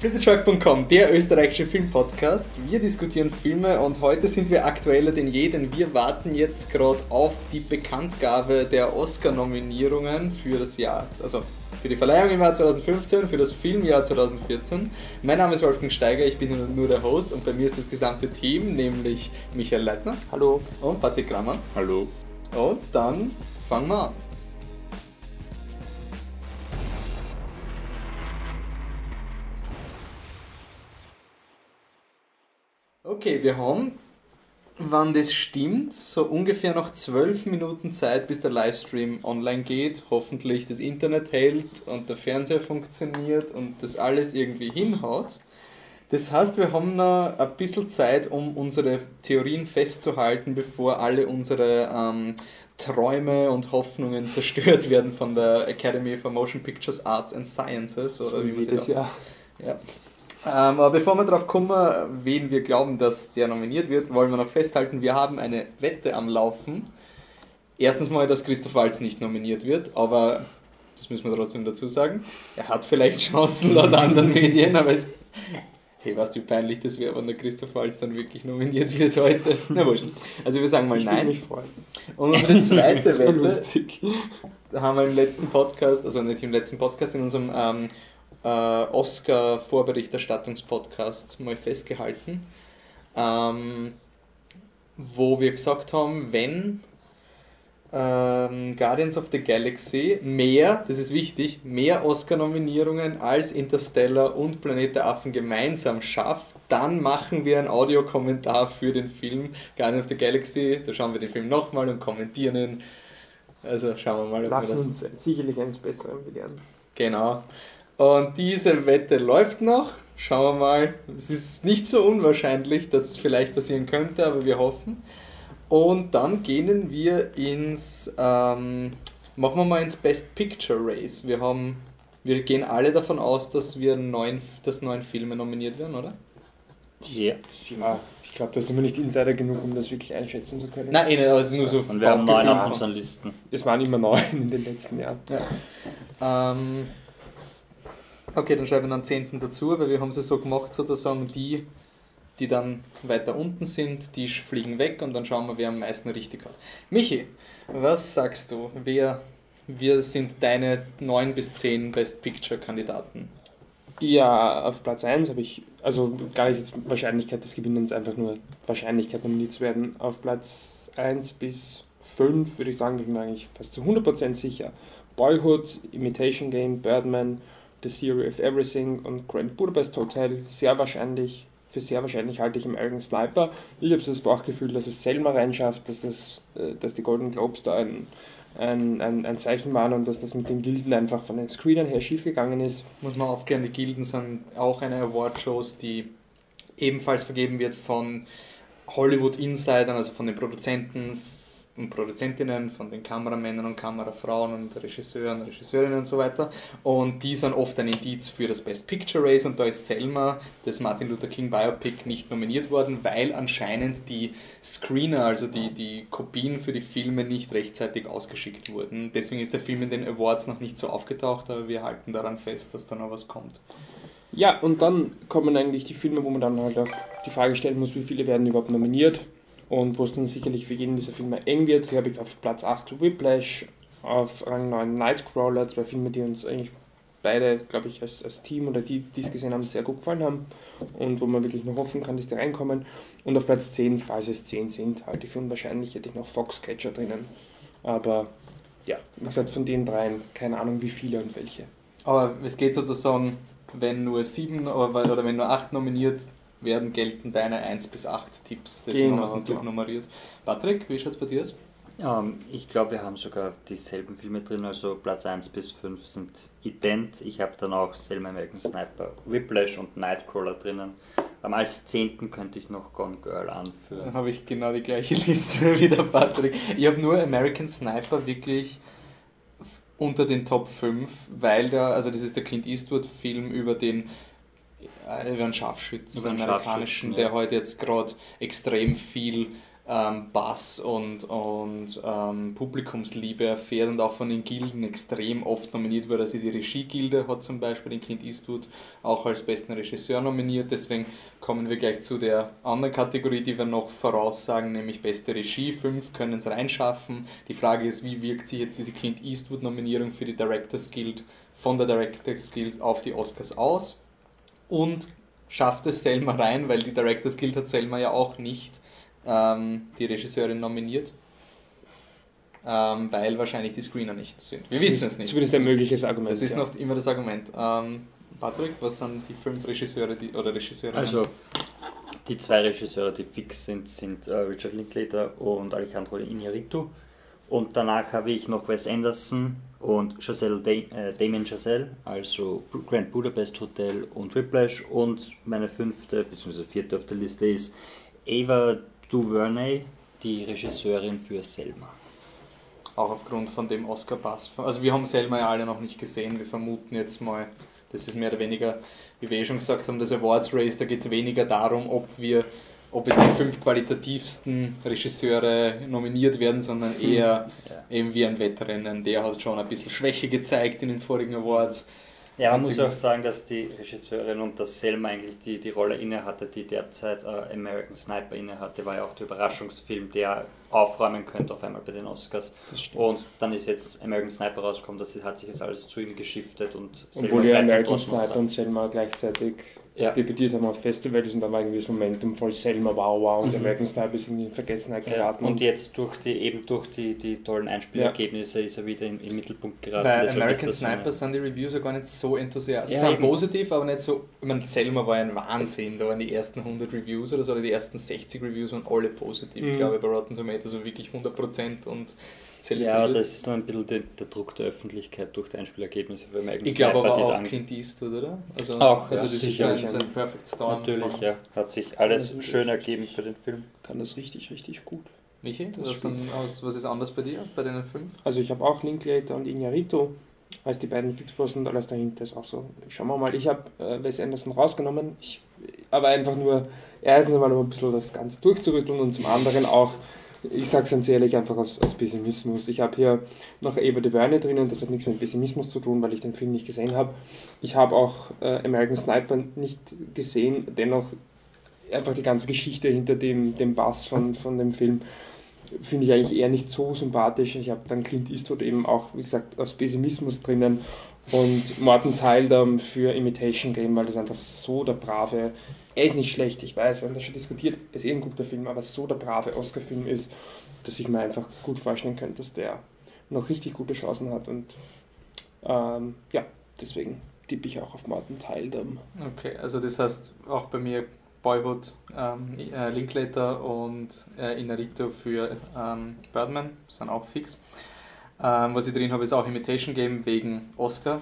Flittertruck.com, der österreichische Filmpodcast. Wir diskutieren Filme und heute sind wir aktueller denn je, denn wir warten jetzt gerade auf die Bekanntgabe der Oscar-Nominierungen für das Jahr, also für die Verleihung im Jahr 2015, für das Filmjahr 2014. Mein Name ist Wolfgang Steiger, ich bin nur der Host und bei mir ist das gesamte Team, nämlich Michael Leitner. Hallo. Und Patrick Grammer. Hallo. Und dann fangen wir an. Okay, wir haben, wann das stimmt, so ungefähr noch zwölf Minuten Zeit, bis der Livestream online geht. Hoffentlich das Internet hält und der Fernseher funktioniert und das alles irgendwie hinhaut. Das heißt, wir haben noch ein bisschen Zeit, um unsere Theorien festzuhalten, bevor alle unsere ähm, Träume und Hoffnungen zerstört werden von der Academy for Motion Pictures Arts and Sciences. Oder so wie jedes Jahr. ja. Ähm, aber bevor wir darauf kommen, wen wir glauben, dass der nominiert wird, wollen wir noch festhalten, wir haben eine Wette am Laufen. Erstens mal, dass Christoph Waltz nicht nominiert wird, aber das müssen wir trotzdem dazu sagen. Er hat vielleicht Chancen laut anderen Medien, aber es. Hey, weißt du, wie peinlich das wäre, wenn der Christoph Waltz dann wirklich nominiert wird heute? Na wurscht. Also wir sagen mal Ich nein. mich freuen. Und unsere zweite Wette lustig. da haben wir im letzten Podcast, also nicht im letzten Podcast, in unserem ähm, äh, Oscar-Vorberichterstattungspodcast mal festgehalten, ähm, wo wir gesagt haben, wenn ähm, Guardians of the Galaxy mehr, das ist wichtig, mehr Oscar-Nominierungen als Interstellar und Planet der Affen gemeinsam schafft, dann machen wir einen Audiokommentar für den Film Guardians of the Galaxy. Da schauen wir den Film nochmal und kommentieren ihn. Also schauen wir mal, das uns sicherlich eines Besseren belehren. Genau. Und diese Wette läuft noch. Schauen wir mal. Es ist nicht so unwahrscheinlich, dass es vielleicht passieren könnte, aber wir hoffen. Und dann gehen wir ins, ähm, machen wir mal ins Best Picture Race. Wir haben, wir gehen alle davon aus, dass wir neun, dass neun Filme nominiert werden, oder? Ja. Ja, ich glaube, da sind wir nicht Insider genug, um das wirklich einschätzen zu können. Nein, eh aber es ist nur so. Und wir haben neun auf unseren Listen. Es waren immer neun in den letzten Jahren. Ja. Ähm, okay, dann schreiben wir dann 10. dazu, weil wir haben sie so gemacht, sozusagen die, die dann weiter unten sind, die fliegen weg und dann schauen wir, wer am meisten richtig hat. Michi, was sagst du? Wer, wer sind deine 9 bis 10 Best Picture Kandidaten? Ja, auf Platz 1 habe ich, also gar nicht jetzt Wahrscheinlichkeit des Gewinnens, einfach nur Wahrscheinlichkeit nominiert zu werden. Auf Platz 1 bis 5 würde ich sagen, bin ich mir eigentlich fast zu 100% sicher. Boyhood, Imitation Game, Birdman, The Theory of Everything und Grand Budapest Hotel. Sehr wahrscheinlich, für sehr wahrscheinlich halte ich American Sniper. Ich habe so das Bauchgefühl, dass es Selma reinschafft, dass, das, äh, dass die Golden Globes da ein, ein, ein, ein Zeichen waren und dass das mit den Gilden einfach von den Screenern her schiefgegangen ist. Muss man aufklären, die Gilden sind auch eine Award-Shows, die ebenfalls vergeben wird von Hollywood-Insidern, also von den Produzenten und Produzentinnen, von den Kameramännern und Kamerafrauen und Regisseuren, Regisseurinnen und so weiter. Und die sind oft ein Indiz für das Best Picture Race und da ist Selma, das Martin Luther King Biopic, nicht nominiert worden, weil anscheinend die Screener, also die, die Kopien für die Filme nicht rechtzeitig ausgeschickt wurden. Deswegen ist der Film in den Awards noch nicht so aufgetaucht, aber wir halten daran fest, dass da noch was kommt. Ja, und dann kommen eigentlich die Filme, wo man dann halt auch die Frage stellen muss, wie viele werden überhaupt nominiert und wo es dann sicherlich für jeden dieser Filme eng wird. Hier habe ich auf Platz 8 Whiplash, auf Rang 9 Nightcrawler, zwei Filme, die uns eigentlich beide, glaube ich, als, als Team oder die, die es gesehen haben, sehr gut gefallen haben und wo man wirklich noch hoffen kann, dass die reinkommen. Und auf Platz 10, falls es 10 sind, halte ich für unwahrscheinlich, hätte ich noch Foxcatcher drinnen. Aber ja, wie gesagt, von den dreien, keine Ahnung wie viele und welche. Aber es geht sozusagen, wenn nur sieben oder, oder wenn nur acht nominiert werden, gelten deine 1 bis 8 Tipps. Deswegen Genau, haben wir es natürlich genau. nummeriert. Patrick, wie schaut es bei dir aus? Ähm, ich glaube, wir haben sogar dieselben Filme drin, also Platz 1 bis 5 sind ident. Ich habe dann auch Selma American Sniper, Whiplash und Nightcrawler drinnen. Ähm, als zehnten könnte ich noch Gone Girl Dann anführen. habe ich genau die gleiche Liste wie der Patrick. Ich habe nur American Sniper wirklich unter den Top 5, weil der, also das ist der Clint Eastwood-Film über den über einen Scharfschützen, Über einen einen amerikanischen, Scharfschützen, der ja. heute jetzt gerade extrem viel ähm, Bass und, und ähm, Publikumsliebe erfährt und auch von den Gilden extrem oft nominiert wird. Also die Regie-Gilde hat zum Beispiel den Clint Eastwood auch als besten Regisseur nominiert. Deswegen kommen wir gleich zu der anderen Kategorie, die wir noch voraussagen, nämlich beste Regie. Fünf können es reinschaffen. Die Frage ist, wie wirkt sich jetzt diese Clint Eastwood-Nominierung für die Directors Guild von der Directors Guild auf die Oscars aus? Und schafft es Selma rein, weil die Directors Guild hat Selma ja auch nicht ähm, die Regisseurin nominiert. Ähm, weil wahrscheinlich die Screener nicht sind. Wir wissen es nicht. Zumindest ein mögliches Argument. Das ist ja. noch immer das Argument. Ähm, Patrick, was sind die fünf Regisseure die, oder Regisseurinnen? Also, die zwei Regisseure, die fix sind, sind äh, Richard Linklater und Alejandro Iñárritu. Und danach habe ich noch Wes Anderson und Giselle da äh, Damien Chazelle, also Grand Budapest Hotel und Whiplash. Und meine fünfte bzw. vierte auf der Liste ist Ava DuVernay, die Regisseurin für Selma. Auch aufgrund von dem Oscar-Pass. Also wir haben Selma ja alle noch nicht gesehen. Wir vermuten jetzt mal, das ist mehr oder weniger, wie wir eh schon gesagt haben, das Awards Race, da geht es weniger darum, ob wir ob jetzt die fünf qualitativsten Regisseure nominiert werden, sondern eher Ja. eben wie ein Wettrennen. Der hat schon ein bisschen Schwäche gezeigt in den vorigen Awards. Ja, man muss auch sagen, dass die Regisseurin und dass Selma eigentlich die, die Rolle inne hatte, die derzeit äh, American Sniper inne hatte, war ja auch der Überraschungsfilm, der aufräumen könnte auf einmal bei den Oscars. Und dann ist jetzt American Sniper rausgekommen, das hat sich jetzt alles zu ihm geschiftet und Obwohl ja American Sniper und Selma gleichzeitig Ja. debütiert haben auf Festivals und da war irgendwie das Momentum voll Selma, wow, wow, und Mhm. American Sniper ist irgendwie in Vergessenheit Ja, geraten. und jetzt durch die eben durch die, die tollen Einspielergebnisse ist er wieder im, im Mittelpunkt geraten. Bei American Sniper sind die Reviews ja gar nicht so enthusiastisch. Ja, sie sind eben. positiv, aber nicht so. Ich meine, Selma war ein Wahnsinn. Da waren die ersten 100 Reviews oder so, oder die ersten 60 Reviews waren alle positiv. Mhm. Ich glaube, bei Rotten Tomatoes so wirklich 100% und Ja, zelebriert. das ist dann ein bisschen der, der Druck der Öffentlichkeit durch die Einspielergebnisse für American ich glaube aber die auch dann- Clint Eastwood, oder? Also, Auch, also ja, das ist ein, so ein Perfect Storm. Natürlich, von- ja. Hat sich alles schön ergeben für den Film. kann das richtig, richtig gut. Michi, was, sind aus, was ist anders bei dir, bei den fünf? Also ich habe auch Linklater und Iñárritu als die beiden Fixposts und alles dahinter ist auch so. Schauen wir mal, ich habe äh, Wes Anderson rausgenommen, ich, aber einfach nur erstens einmal um ein bisschen das Ganze durchzurütteln und zum anderen auch, ich sage es ganz ehrlich, einfach aus, aus Pessimismus. Ich habe hier noch Eva DuVernay drinnen, das hat nichts mit Pessimismus zu tun, weil ich den Film nicht gesehen habe. Ich habe auch äh, American Sniper nicht gesehen, dennoch einfach die ganze Geschichte hinter dem, dem Bass von, von dem Film finde ich eigentlich eher nicht so sympathisch. Ich habe dann Clint Eastwood eben auch, wie gesagt, aus Pessimismus drinnen und Morten Teildam für Imitation Game, weil das einfach so der brave, er ist nicht schlecht, ich weiß, wir haben das schon diskutiert, ist eh ein guter Film, aber so der brave Oscar-Film ist, dass ich mir einfach gut vorstellen könnte, dass der noch richtig gute Chancen hat und ähm, ja, deswegen tippe ich auch auf Morten Teildam. Okay, also das heißt auch bei mir Boyhood, ähm, äh, Linklater und äh, Inarito für ähm, Birdman, sind auch fix. Ähm, was ich drin habe, ist auch Imitation Game wegen Oscar.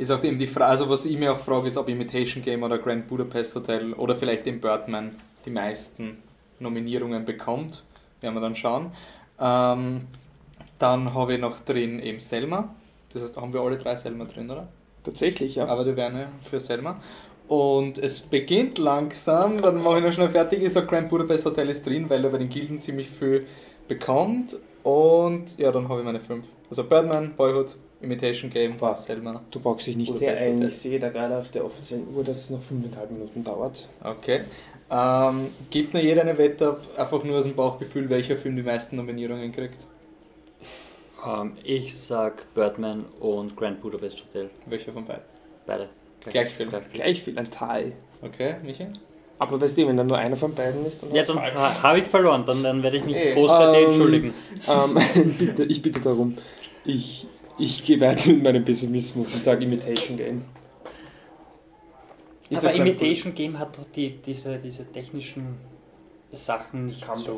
Ist auch eben die Frage, also was ich mir auch frage, ist, ob Imitation Game oder Grand Budapest Hotel oder vielleicht eben Birdman die meisten Nominierungen bekommt. Werden wir dann schauen. Ähm, dann habe ich noch drin eben Selma. Das heißt, da haben wir alle drei Selma drin, oder? Tatsächlich, ja. Aber die Werne für Selma. Und es beginnt langsam, dann mache ich noch schnell fertig. Ich sage, Grand Budapest Hotel ist drin, weil er bei den Gilden ziemlich viel bekommt. Und ja, dann habe ich meine fünf. Also Birdman, Boyhood, Imitation Game, Passt. Selma. Du brauchst dich nicht sehr ein. Ich sehe da gerade auf der offiziellen Uhr, dass es noch fünfeinhalb Minuten dauert. Okay. Ähm, gibt nur jeder eine Wette einfach nur aus dem Bauchgefühl, welcher Film die meisten Nominierungen kriegt? Ähm, ich sag Birdman und Grand Budapest Hotel. Welcher von beiden? Beide. Gleich viel. Gleich viel, ein Teil. Okay, Michi? Aber weißt du, wenn dann nur einer von beiden ist, dann Ja, hast du dann habe ich verloren, dann, dann werde ich mich groß bei dir Ähm, entschuldigen. Ähm, bitte, ich bitte darum. Ich, ich gehe weiter mit meinem Pessimismus und sage Imitation Game. Ich Aber Imitation Game hat doch die, diese, diese technischen Sachen nicht Kann so.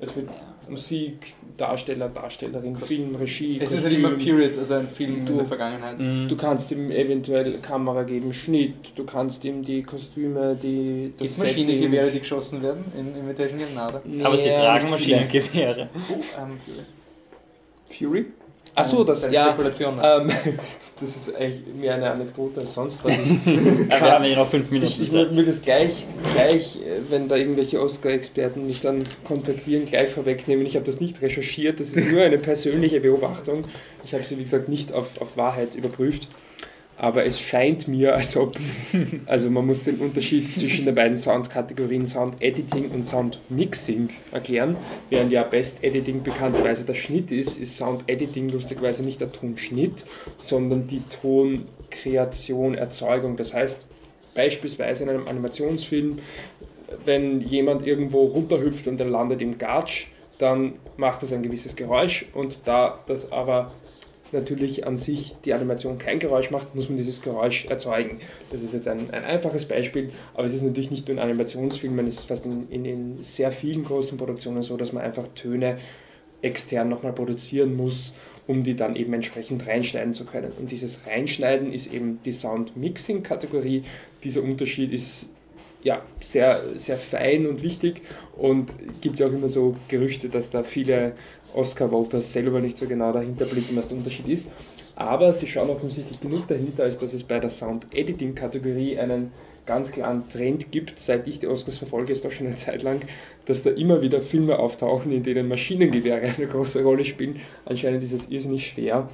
Es wird Ja. Musik, Darsteller, Darstellerin, Film, Regie. Es ist halt Kostüm. immer Period, also ein Film Du- in der Vergangenheit. Mhm. Du kannst ihm eventuell Kamera geben, Schnitt, du kannst ihm die Kostüme, die. Gibt es Setting- Maschinengewehre, die geschossen werden in Imitation Game? Nein, oder? Nee, Aber sie tragen. Maschinengewehre. Oh, ähm, viele. Fury? Ach so, das, Deine ja, Spekulation. ähm, das ist eigentlich mehr eine Anekdote als sonst was. Wir haben ja noch fünf Minuten Ich, ich würde das gleich, gleich, äh, wenn da irgendwelche Oscar-Experten mich dann kontaktieren, gleich vorwegnehmen. Ich habe das nicht recherchiert, das ist nur eine persönliche Beobachtung. Ich habe sie, wie gesagt, nicht auf, auf Wahrheit überprüft. Aber es scheint mir, als ob, also man muss den Unterschied zwischen den beiden Soundkategorien Sound Editing und Sound Mixing erklären. Während ja Best Editing bekannterweise der Schnitt ist, ist Sound Editing lustigerweise nicht der Tonschnitt, sondern die Tonkreation, Erzeugung. Das heißt, beispielsweise in einem Animationsfilm, wenn jemand irgendwo runterhüpft und er landet im Gatsch, dann macht das ein gewisses Geräusch und da das aber natürlich an sich die Animation kein Geräusch macht, muss man dieses Geräusch erzeugen. Das ist jetzt ein, ein einfaches Beispiel, aber es ist natürlich nicht nur in Animationsfilmen, es ist fast in, in, in sehr vielen großen Produktionen so, dass man einfach Töne extern nochmal produzieren muss, um die dann eben entsprechend reinschneiden zu können. Und dieses Reinschneiden ist eben die Sound-Mixing-Kategorie. Dieser Unterschied ist ja, sehr, sehr fein und wichtig und gibt ja auch immer so Gerüchte, dass da viele Oscar-Voters selber nicht so genau dahinter blicken, was der Unterschied ist. Aber sie schauen offensichtlich genug dahinter, als dass es bei der Sound-Editing-Kategorie einen ganz klaren Trend gibt, seit ich die Oscars verfolge, ist doch schon eine Zeit lang, dass da immer wieder Filme auftauchen, in denen Maschinengewehre eine große Rolle spielen. Anscheinend ist es irrsinnig schwer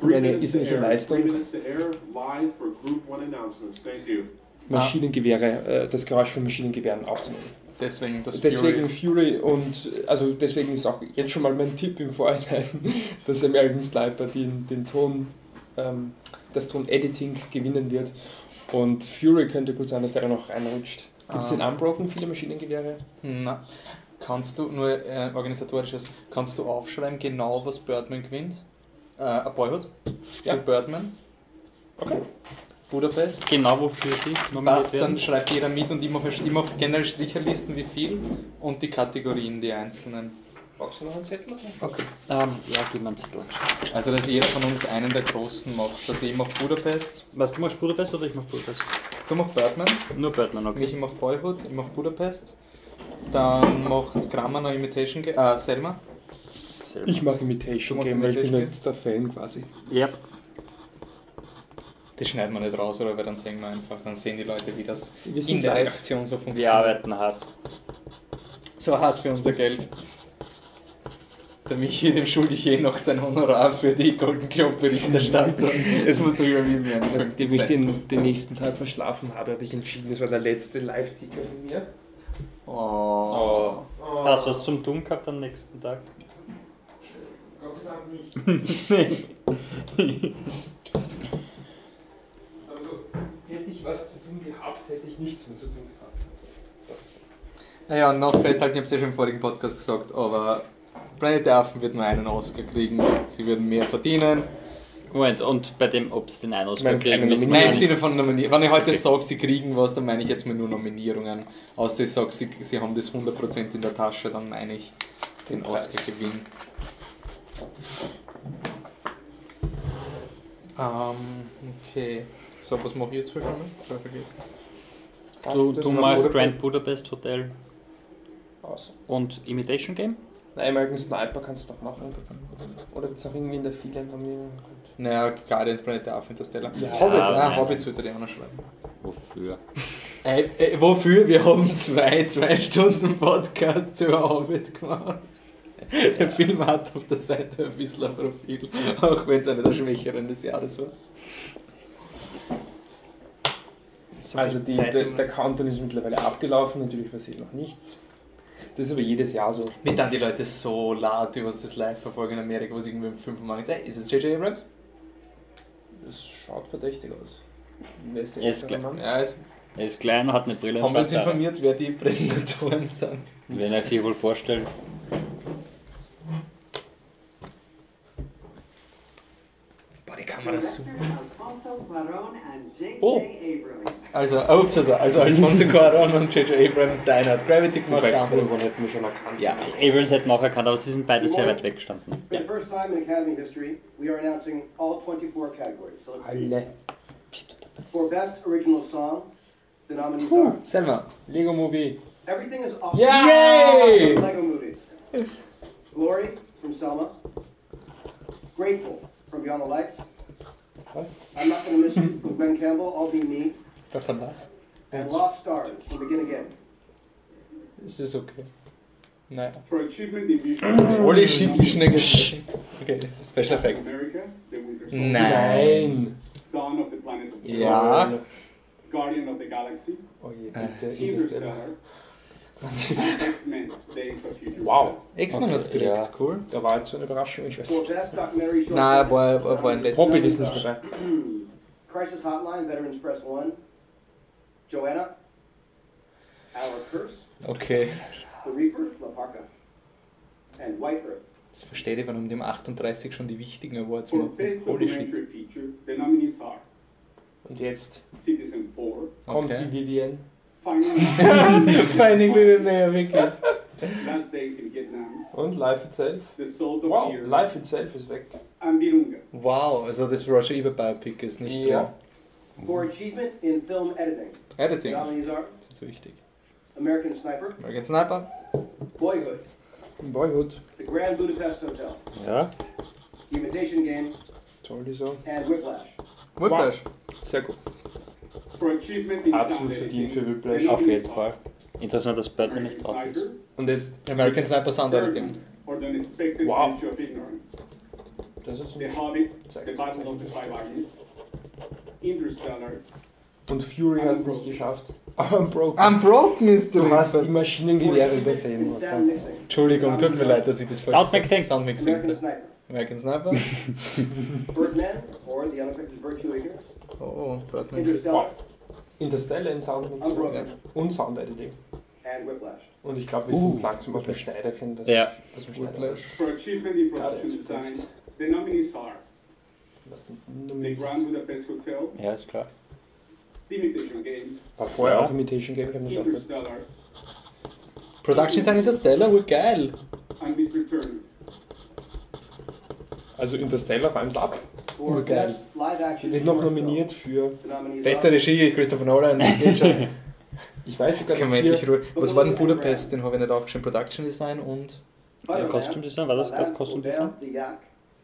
und eine irrsinnige Leistung. Maschinengewehre, äh, das Geräusch von Maschinengewehren aufzunehmen. Deswegen das Deswegen Fury. Fury und also deswegen ist auch jetzt schon mal mein Tipp im Vorhinein, dass American Sniper den, den Ton, ähm, das Ton-Editing gewinnen wird. Und Fury könnte gut sein, dass der noch reinrutscht. Gibt es Ah. in Unbroken viele Maschinengewehre? Na, kannst du, nur äh, organisatorisches, kannst du aufschreiben genau, was Birdman gewinnt? Äh, A Boyhood? Ja. Birdman? Okay. Budapest? Genau wofür sie nominiert Was, dann werden. schreibt jeder mit und ich mache, ich mache generell Stricherlisten, wie viel und die Kategorien, die einzelnen. Brauchst du noch einen Zettel? Okay. Ähm, ja, gib mir einen Zettel. Also, dass jeder von uns einen der großen macht. Also, ich mache Budapest, Was, du machst Budapest oder ich mach Budapest? du machst Birdman, Nur Birdman, okay. Michi macht Boyhood, ich mache Budapest. Dann macht Kramer noch Imitation Game, äh, Selma. Selber. Ich mache Imitation Game, weil ich bin Imitation jetzt der Fan quasi. Yep. Das schneiden wir nicht raus, oder? Weil dann sehen wir einfach, dann sehen die Leute, wie das Wir sind in der live. Redaktion so funktioniert. Wir arbeiten hart. So hart für unser Geld. Der Michi, dem schulde ich eh noch sein Honorar für die Golden Globe Berichterstattung. Es muss doch überwiesen werden. die 50 Nachdem ich den, den nächsten Tag verschlafen habe, habe ich entschieden, das war der letzte Live-Ticker von mir. Oh. Hast du was zum Tun gehabt am nächsten Tag? Gott sei Dank nicht. Also, hätte ich was zu tun gehabt, hätte ich nichts mehr zu tun gehabt. Also, Naja, und noch festhalten, ich habe es ja schon im vorigen Podcast gesagt, aber Planet der Affen wird nur einen Oscar kriegen. Sie würden mehr verdienen. Moment, und bei dem, ob es den einen Oscar kriegen, wir Nein, im. Sinne von Nominierungen. Wenn ich heute Okay. sage, sie kriegen was, dann meine ich jetzt mal nur Nominierungen. Außer ich sage, sie, sie haben das 100% in der Tasche, dann meine ich den. Oscar-Gewinn. Ähm, okay. So, was mache ich jetzt für Filme? So, vergessen. Du, du Budapest. Grand Budapest Hotel Aus. und Imitation Game? Na, American Sniper kannst du doch machen. Oder gibt es auch irgendwie in der vielen Nominierungen? Naja, Guardians, Planet der Affen, Interstellar. Ja, Hobbit, das ah, Hobbits würde ich auch noch schreiben. Wofür? Äh, äh, wofür? Wir haben zwei, zwei Stunden Podcast zu Hobbit gemacht. Der Film hat auf der Seite ein bisschen ein Profil, auch wenn es einer der schwächeren des Jahres war. So Also viel die, Zeit der, der Countdown ist mittlerweile abgelaufen, natürlich passiert noch nichts. Das ist aber jedes Jahr so. Wie dann die Leute so laut, die was das live verfolgen in Amerika, wo sie irgendwie um 5 Uhr morgens sagen, ist es J.J. Abrams? Das schaut verdächtig aus. Wer ist der Er ist. Mann? Ja, es Er ist klein, hat eine Brille haben wir uns informiert, wer die Präsentatoren sind. Wenn er sich wohl vorstellt. Boah, die Kamera ist super. Oh. Also, ups, also, also Alfonso Cuarón und J.J. Abrams, der eine hat Gravity gemacht, der andere hätten wir schon erkannt. Ja. Abrams hätten wir auch erkannt, aber sie sind beide sehr weit weg gestanden. For the first time in Academy history, we are announcing all 24 categories. So let's begin. Alle. For Best Original Song, the nominees Puh, are Selma. Lego Movie. Everything is Awesome Yay! Lego Movies. Glory from Selma. Grateful from Beyond the Lights. Was? I'm not gonna miss you with Glenn Campbell. I'll be me. Davon was? And Lost Stars from Begin Again. Es ist okay. Naja. For achievement in visual Holy shit, wie schnell geht's? Okay, Special Effects. Nein. Dawn of the Planet of the Ja. Guardian of the Galaxy, Oh je, bitte, Interstellar. Wow. X-Men Okay, hat's gekriegt, ja. cool. Da war jetzt so eine Überraschung, ich weiß nicht. Film, war, war, war ein letzter. Hobbit ist nicht dabei. Crisis Hotline, Veterans Press One. Joanna. Our Curse. Okay. The Reaper, La Parka. And White Earth. Jetzt verstehe ich, warum die um 38 schon die wichtigen Awards machen. Holy shit. Feature, the nominees are Und jetzt Citizen 4, kommt Okay. die Vivienne. Finding Vivi mehr, wirklich. Last Days in Vietnam, Und Life Itself. The Salt of Wow, Fear, Life Itself ist weg. Wow, also das Roger Ebert Biopic ist nicht Ja. For Achievement in Film Editing. drin. Editing. Das ist wichtig. American Sniper, American Sniper. Boyhood, Boyhood. The Grand Budapest Hotel, Ja. The Imitation Game, Toll, so. and Whiplash. Whiplash. Sehr gut. For achievement in Absolut verdient für Whiplash. Auf jeden Fall. Interessant, dass Batman nicht American drauf ist. Sniper, Und jetzt, American Sniper Sound Editing. Birdman, or the unexpected Wow. adventure of ignorance. das ist The ein Hobbit, Zeig. The Battle of the Five Armies, Interstellar, Und Fury hat es nicht geschafft. Unbroken. Unbroken ist du hast die. Maschinengewehre In übersehen. Entschuldigung, tut mir leid, dass ich das falsch Soundmixing. Soundmixing. American Sniper, American Sniper. Birdman, or The Unaffected Virtue Ignorance, Oh, Birdman. Interstellar, Interstellar in Sound und Sound Editing. Und ich glaube, wir Uh. sind langsam auf der Schneider kennen das. Ja. Das wir Schneider Whiplash. For achievement in production design, the nominees are Das sind The Nominees. Grand Budapest Hotel, Ja, ist klar. The Imitation Game, War vorher Ja. auch Imitation Game, ich habe nicht aufgehört. Interstellar, Production Design Interstellar, wohl geil. and. Also Interstellar war ein Tab. For Oh, geil. Best Live Action Wird noch Short nominiert für. Beste Regie, Christopher Nolan. Ich weiß Jetzt sogar, dass hier. Was war denn Budapest? Den habe ich nicht aufgeschrieben. Production Design und. Butterland, Costume Design, war das gerade Costume Design?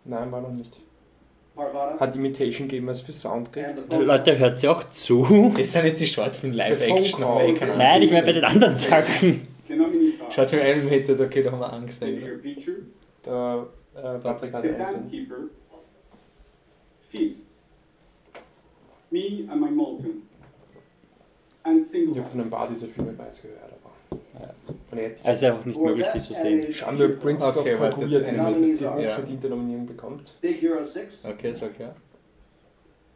Nein, war noch nicht. Hat Imitation Game was für Sound Phone Leute, hört sie auch zu? Das sind jetzt die Live-Action, Phone kann Call. Nein, ich meine bei den anderen Sachen. Schaut für einen Meter, okay, da haben wir Picture, Der äh, Patrick hat The Me and My Molten, and Ich Single habe von ein paar dieser Filme bereits gehört, aber. Ja. Und jetzt. Also einfach nicht möglich, sie zu sehen. Wir Princess Okay, of Korea, jetzt Animated. die Ja. unverdiente Nominierung bekommt. Big Hero 6, Okay, das war klar.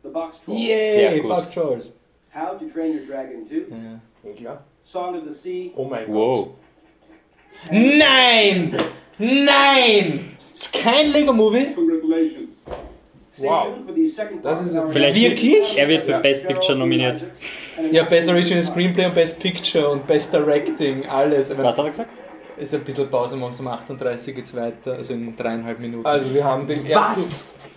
The Box Troll, Sehr Yay, gut. Box Trolls. How to Train Your Dragon 2, Ja. Ja, klar. Song of the Sea, Oh mein Wow. Gott. Nein! Nein! Kein Lego-Movie? Congratulations. Wow. Das ist jetzt- Vielleicht Wirklich? Er wird für Ja. Best Picture nominiert. Ja, Best Original Screenplay und Best Picture und Best Directing, alles. Aber Was hat er gesagt? Ist ein bisschen Pause, morgens um 38 geht's weiter, also in dreieinhalb Minuten. Also, wir haben den ersten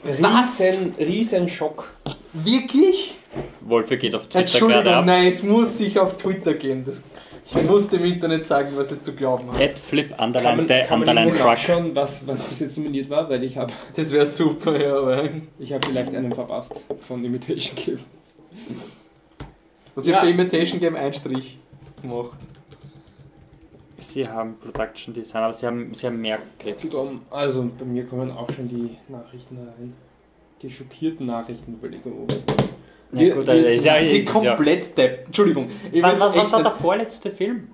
Was? Was? riesen, riesen Schock. Wirklich? Wolfe geht auf Twitter Entschuldigung, gerade ab. nein, jetzt muss ich auf Twitter gehen. Das, ich muss dem Internet sagen, was es zu glauben hat. At Flip Kann Underline, man, de, kann man Underline Truck. nachschauen, was, was bis jetzt nominiert war, weil ich habe Das wäre super, ja, aber. ich hab vielleicht einen verpasst von Imitation Game. Also ich Ja. habe bei Imitation Game einen Strich gemacht. Sie haben Production Design, aber sie haben, sie haben mehr. Tom, Also, bei mir kommen auch schon die Nachrichten rein. Die schockierten Nachrichten über Lego Ja, gut, also ist ja, Sie ist ja. komplett depp. Entschuldigung. Ich Was, was, was war der vorletzte Film?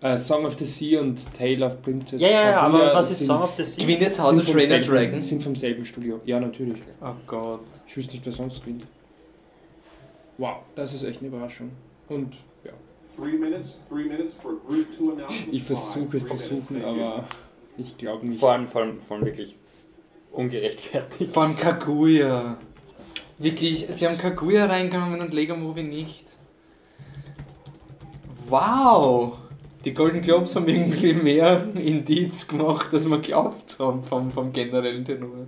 Äh, Song of the Sea und Tale of Princess. Ja, ja, ja, aber was ist sind- Song of the Sea? Gewinnt jetzt House sind of Trainer Dragon? Sind vom selben Studio. Ja, natürlich. Oh Gott. Ich wüsste nicht, wer sonst gewinnt. Wow, das ist echt eine Überraschung. Und ja, Three minutes, three minutes for Group 2 announcements. ich versuche es zu suchen, aber ich glaube nicht. Vor allem, vor allem, vor allem wirklich ungerechtfertigt. Vor allem Kaguya. Wirklich, sie haben Kaguya reingenommen und Lego Movie nicht. Wow! Die Golden Globes haben irgendwie mehr Indiz gemacht, als wir glaubt haben vom, vom generellen Tenor.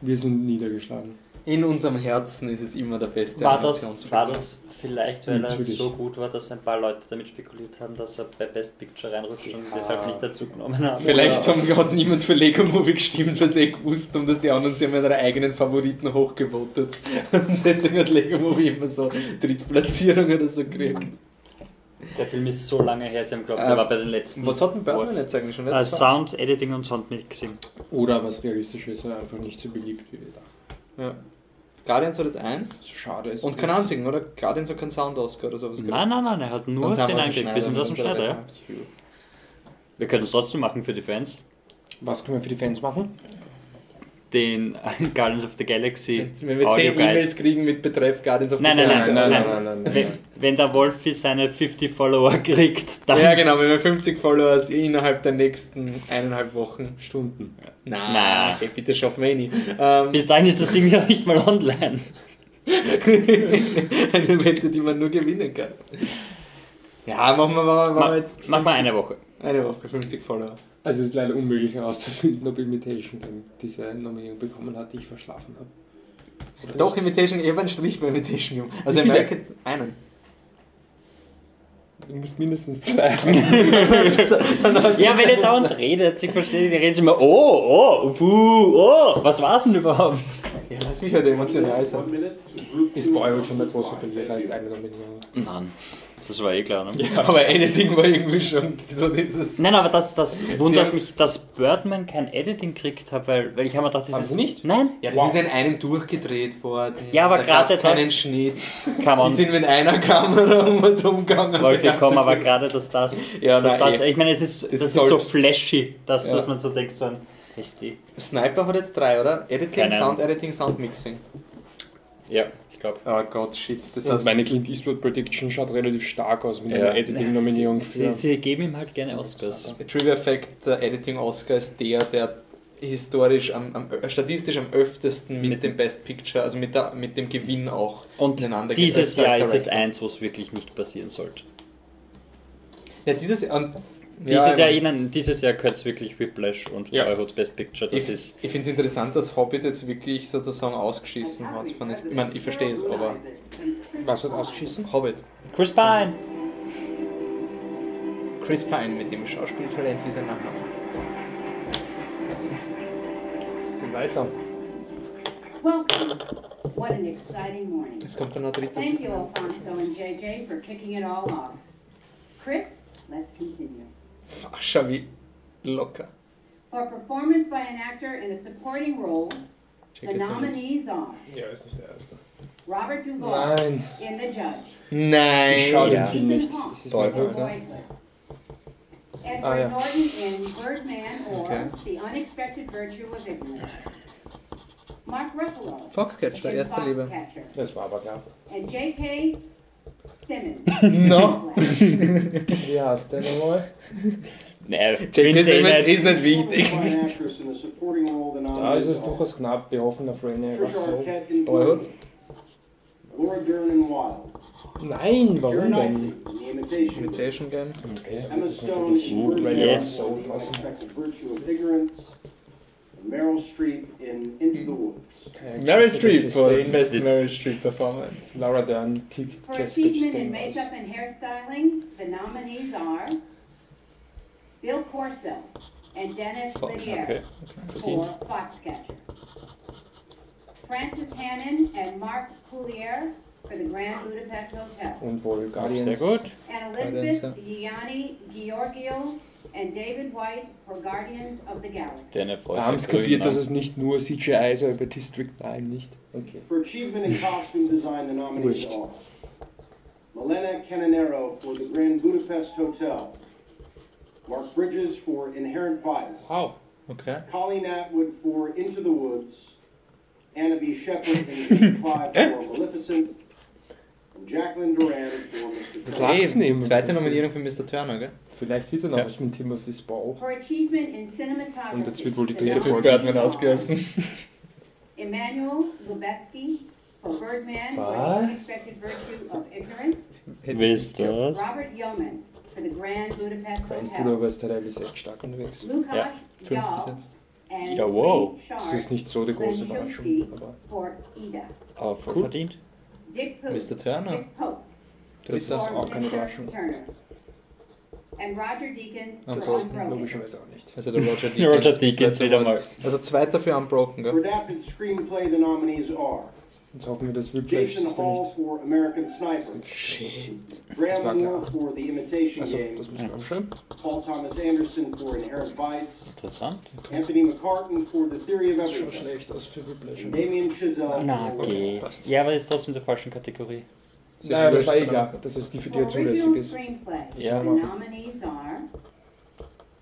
Wir sind niedergeschlagen. In unserem Herzen ist es immer der beste War das, war das vielleicht, weil er Natürlich. so gut war, dass ein paar Leute damit spekuliert haben, dass er bei Best Picture reinrutscht und Ja. deshalb nicht dazu genommen haben? Vielleicht haben, hat niemand für Lego Movie gestimmt, was eh gewusst haben, dass die anderen sie haben ihre eigenen Favoriten hochgevotet. Und deswegen hat Lego Movie immer so Drittplatzierung oder so gekriegt. Der Film ist so lange her, sie haben glaubt, Ähm, der war bei den letzten. Was hat denn Birdman jetzt eigentlich schon? Äh, Sound, Editing und Soundmixing. Oder was realistisch ist, er einfach nicht so beliebt wie wir dachten. Ja. Guardians hat jetzt eins. Schade ist. Und kein einzigen, oder? Guardians hat keinen Sound-Oscar oder sowas. Nein, nein, nein, er hat nur den eingekriegt. Wir sind aus dem Schneider, ja. Wir können es trotzdem machen für die Fans. Was können wir für die Fans machen? Den Guardians of the Galaxy Wenn wir 10 Audioguide. E-Mails kriegen mit Betreff Guardians of the nein, Galaxy. nein, nein, nein, nein, nein, Wenn, der Wolfi seine 50 Follower kriegt, dann. Ja, genau, wenn wir 50 Followers innerhalb der nächsten eineinhalb Wochen. Stunden. Nein, Na. okay, bitte schaffen wir eh nie. Ähm, Bis dahin ist das Ding ja nicht mal online. eine Wette, die man nur gewinnen kann. Ja, machen wir, machen wir jetzt mach mal eine Woche. eine Woche, 50 Follower. Also es ist leider unmöglich herauszufinden, ob Imitation Game diese Nominierung bekommen hat, die ich verschlafen habe. Oder Doch, nicht? Imitation, ich habe einen Strich bei Imitation gemacht. Also Wie viele? American einen. Du musst mindestens zwei haben. Ja, wenn ihr dauernd redet, ich verstehe, die reden immer, oh, oh, puh, oh, was war's denn überhaupt? Ja, lass mich halt emotional sein. Ist two Boyhood schon der große Verlierer, ist eine Nominierung. Nein, das war eh klar, ne? Aber Editing war irgendwie schon so dieses. Nein, aber das, das wundert mich, dass Birdman kein Editing gekriegt hat, weil, weil ich habe mir gedacht, das Haben ist sie nicht? Nein, Ja, das ist in einem durchgedreht worden. Ja, aber da gab's gerade keinen das- Schnitt. kann Die man. sind mit einer Kamera um und um gegangen. Wollte kommen, aber gerade, dass das, Ja, dass nein, das eh. ich meine, es ist, das Das ist so flashy, dass, Ja. dass man so denkt, so ein SD. Sniper hat jetzt drei, oder? Editing, Keine. Sound Editing, Sound Mixing. Ja, glaube. Oh Gott, shit. Das heißt, meine Clint Eastwood Prediction schaut relativ stark aus mit Ja. einer Editing-Nominierung Sie, sie geben ihm halt gerne Oscars. Trivia Fact, der Editing Oscar ist der, der historisch, am, am, statistisch am öftesten mit, Mit- dem Best Picture, also mit, der, mit dem Gewinn auch Und ineinander geht, dieses als Jahr ist es eins, wo es wirklich nicht passieren sollte. Ja, dieses Jahr. Und, Dieses ja, Jahr ich- ihnen, dieses Jahr gehört es wirklich Whiplash und Ja. Boyhood Best Picture. Das Ich, ist. ich finde es interessant, dass Hobbit jetzt wirklich sozusagen ausgeschissen hat. Von es- Ich meine, ich verstehe es, aber. Was hat ausgeschissen? Hobbit. Chris Pine! Chris Pine mit dem Schauspieltalent wie sein Nachname. Es geht weiter. Welcome. What an exciting morning. Es kommt dann noch drittes. Thank you, Alfonso and JJ, for kicking it all off. Chris, let's continue. Fascha wie locker. For performance by an actor in a supporting role, Check the das mal jetzt. nominees are Ja, ist nicht der erste. Robert Duvall Nein. in The Judge, Nein! Ich schau den. Film nicht. Ethan Das ist Hawke mein in ja. Boyhood, Edward Ah, ja. Norton in Birdman or Okay. The Unexpected Virtue of Ignorance, Mark Ruffalo Foxcatcher, in erste Liebe. Foxcatcher, Das war aber klar. and J.K. No! Wie heißt der nochmal? Nee, J.K. Prince Simmons Elliot. ist nicht wichtig. Da ist es durchaus knapp. Wir hoffen auf René. Arquette in Boyhood. Boyhood, Laura Dern in Wild, Nein, warum denn? Imitation, Game. Okay, Emma das ist Stone Yes. Meryl Streep in Into the Woods. Okay, Meryl Streep for Chastain. Best Meryl Streep Performance. Laura Dern kickt For Jessica achievement in makeup and hairstyling, the nominees are Bill Corso and Dennis Fox, Lidier okay. for Foxcatcher. Francis Hannon and Mark Coulier for the Grand Budapest Hotel. Und wohl Sehr Guardians. gut. And Guardians, Elizabeth Gianni Giorgio and David White for Guardians of the Galaxy. Den erfreut Da haben sich es kapiert, grün, dass es nicht nur CGI ist, aber bei District 9 nicht. Okay. For achievement in costume design, the nominees are Milena Canonero for the Grand Budapest Hotel, Mark Bridges for Inherent Vice, Wow. Okay. Colleen Atwood for Into the Woods, Anna B. Shepard in Season 5 for Maleficent, Das Turner. lacht Hey, neben. zweite Nominierung für Mr. Turner, gell? Vielleicht wird er noch Ja. was mit Timothy Spall. For achievement in cinematography. Und jetzt wird wohl die dritte Folge. Birdman nominees are ausgelassen. Emmanuel Lubezki for Birdman or Was? the Unexpected Virtue of Ignorance. Wer ist das? Robert Yeoman for the Grand Budapest Hotel. Ist echt stark unterwegs. Lukash Ja, Fünf bis jetzt. and Ja, wow. Das ist nicht so die große Überraschung, aber for Ida. Aber voll verdient. Dick Pope. Mr. Turner. Dick Pope das ist auch keine for Überraschung. Mr. Turner. And Roger Deakins for Unbroken, Unbroken. Logischerweise auch nicht. Also der Roger Deakins. Roger Deakins wieder mal. Also zweiter für Unbroken, For gell? adapted screenplay, the nominees are Jetzt hoffen wir, dass Whiplash Jason ist da Hall nicht. for American Sniper, Shit. Das war Graham Moore klar. for The Imitation Also, Game, das muss ich aufschreiben. Paul Thomas Anderson for Inherent Vice, Interessant. Anthony McCartan for The Theory of Das Everything, schlecht aus für Whiplash. Damien Chazelle Na, okay. passt. Ja, aber ist trotzdem in der falschen Kategorie. Naja, das war eh klar, dass es die für For dir zulässig ist. Ja. the nominees are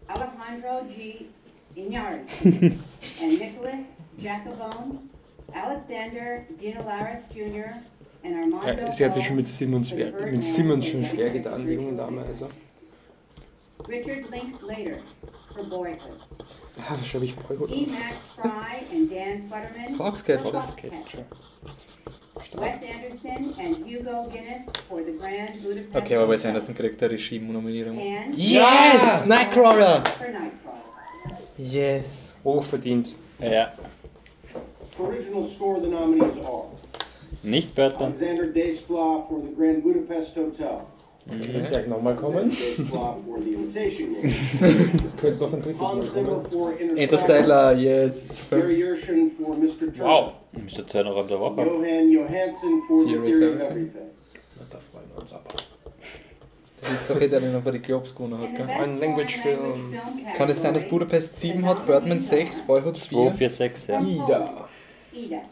Alejandro G. Iñárritu and Nicholas Jacobone, Alexander Dinelaris Jr. and Armando Ja, sie hat sich schon mit Simmons, schwer, mit Simmons schon schwer getan, die junge Dame. Also. Richard Linklater for Boyhood, Ja, das schreibe ich Boyhood E. Max Fry and Dan Futterman Foxcatcher. Foxcatcher. Wes Anderson and Hugo Guinness for the Grand Budapest Okay, aber Wes. Anderson kriegt eine Regie-Nominierung. Yes! Nightcrawler. Yes! Hochverdient. Ja. Original score, the nominees are Nicht Bertrand. Alexander Desplat for The Grand Budapest Hotel, Okay. Gleich nochmal kommen. Könnte noch ein drittes Mal kommen. Interstellar, yes! Gary Yershon for Mr. Turner, Wow. Mr. Turner der Woche. Johan Johansson for The Theory of of Everything. Da freuen wir uns aber. Das ist doch eh der, der noch bei den Globes gewonnen hat, gell? Ein Language foreign Film. language film Kann es sein, dass Budapest 7 the hat, Birdman nominees 6, are Boyhood 2, 4? 4, 6, ja. Ida. Ida.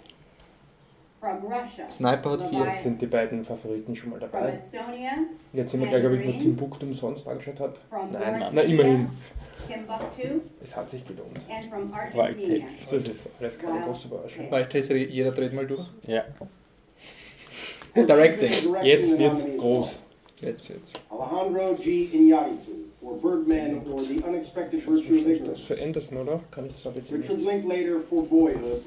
From Russia. Sniper hat 4. Leviathan. Jetzt sind die beiden Favoriten schon mal From dabei. Estonia. Jetzt sind wir gleich, ob ich mir Timbuktu umsonst angeschaut habe. From Nein, Burkina, na immerhin. Es hat sich gelohnt. And from Wild. Tapes. Das ist alles keine große Überraschung. Taser, jeder dreht mal durch. Ja. Directing. Jetzt the wird's groß. Jetzt wird's. Alejandro G. Iñárritu for Birdman or The Unexpected Virtue of Das Ignorance, für Anderson, oder? Kann ich das aber jetzt Richard? Linklater for Boyhood,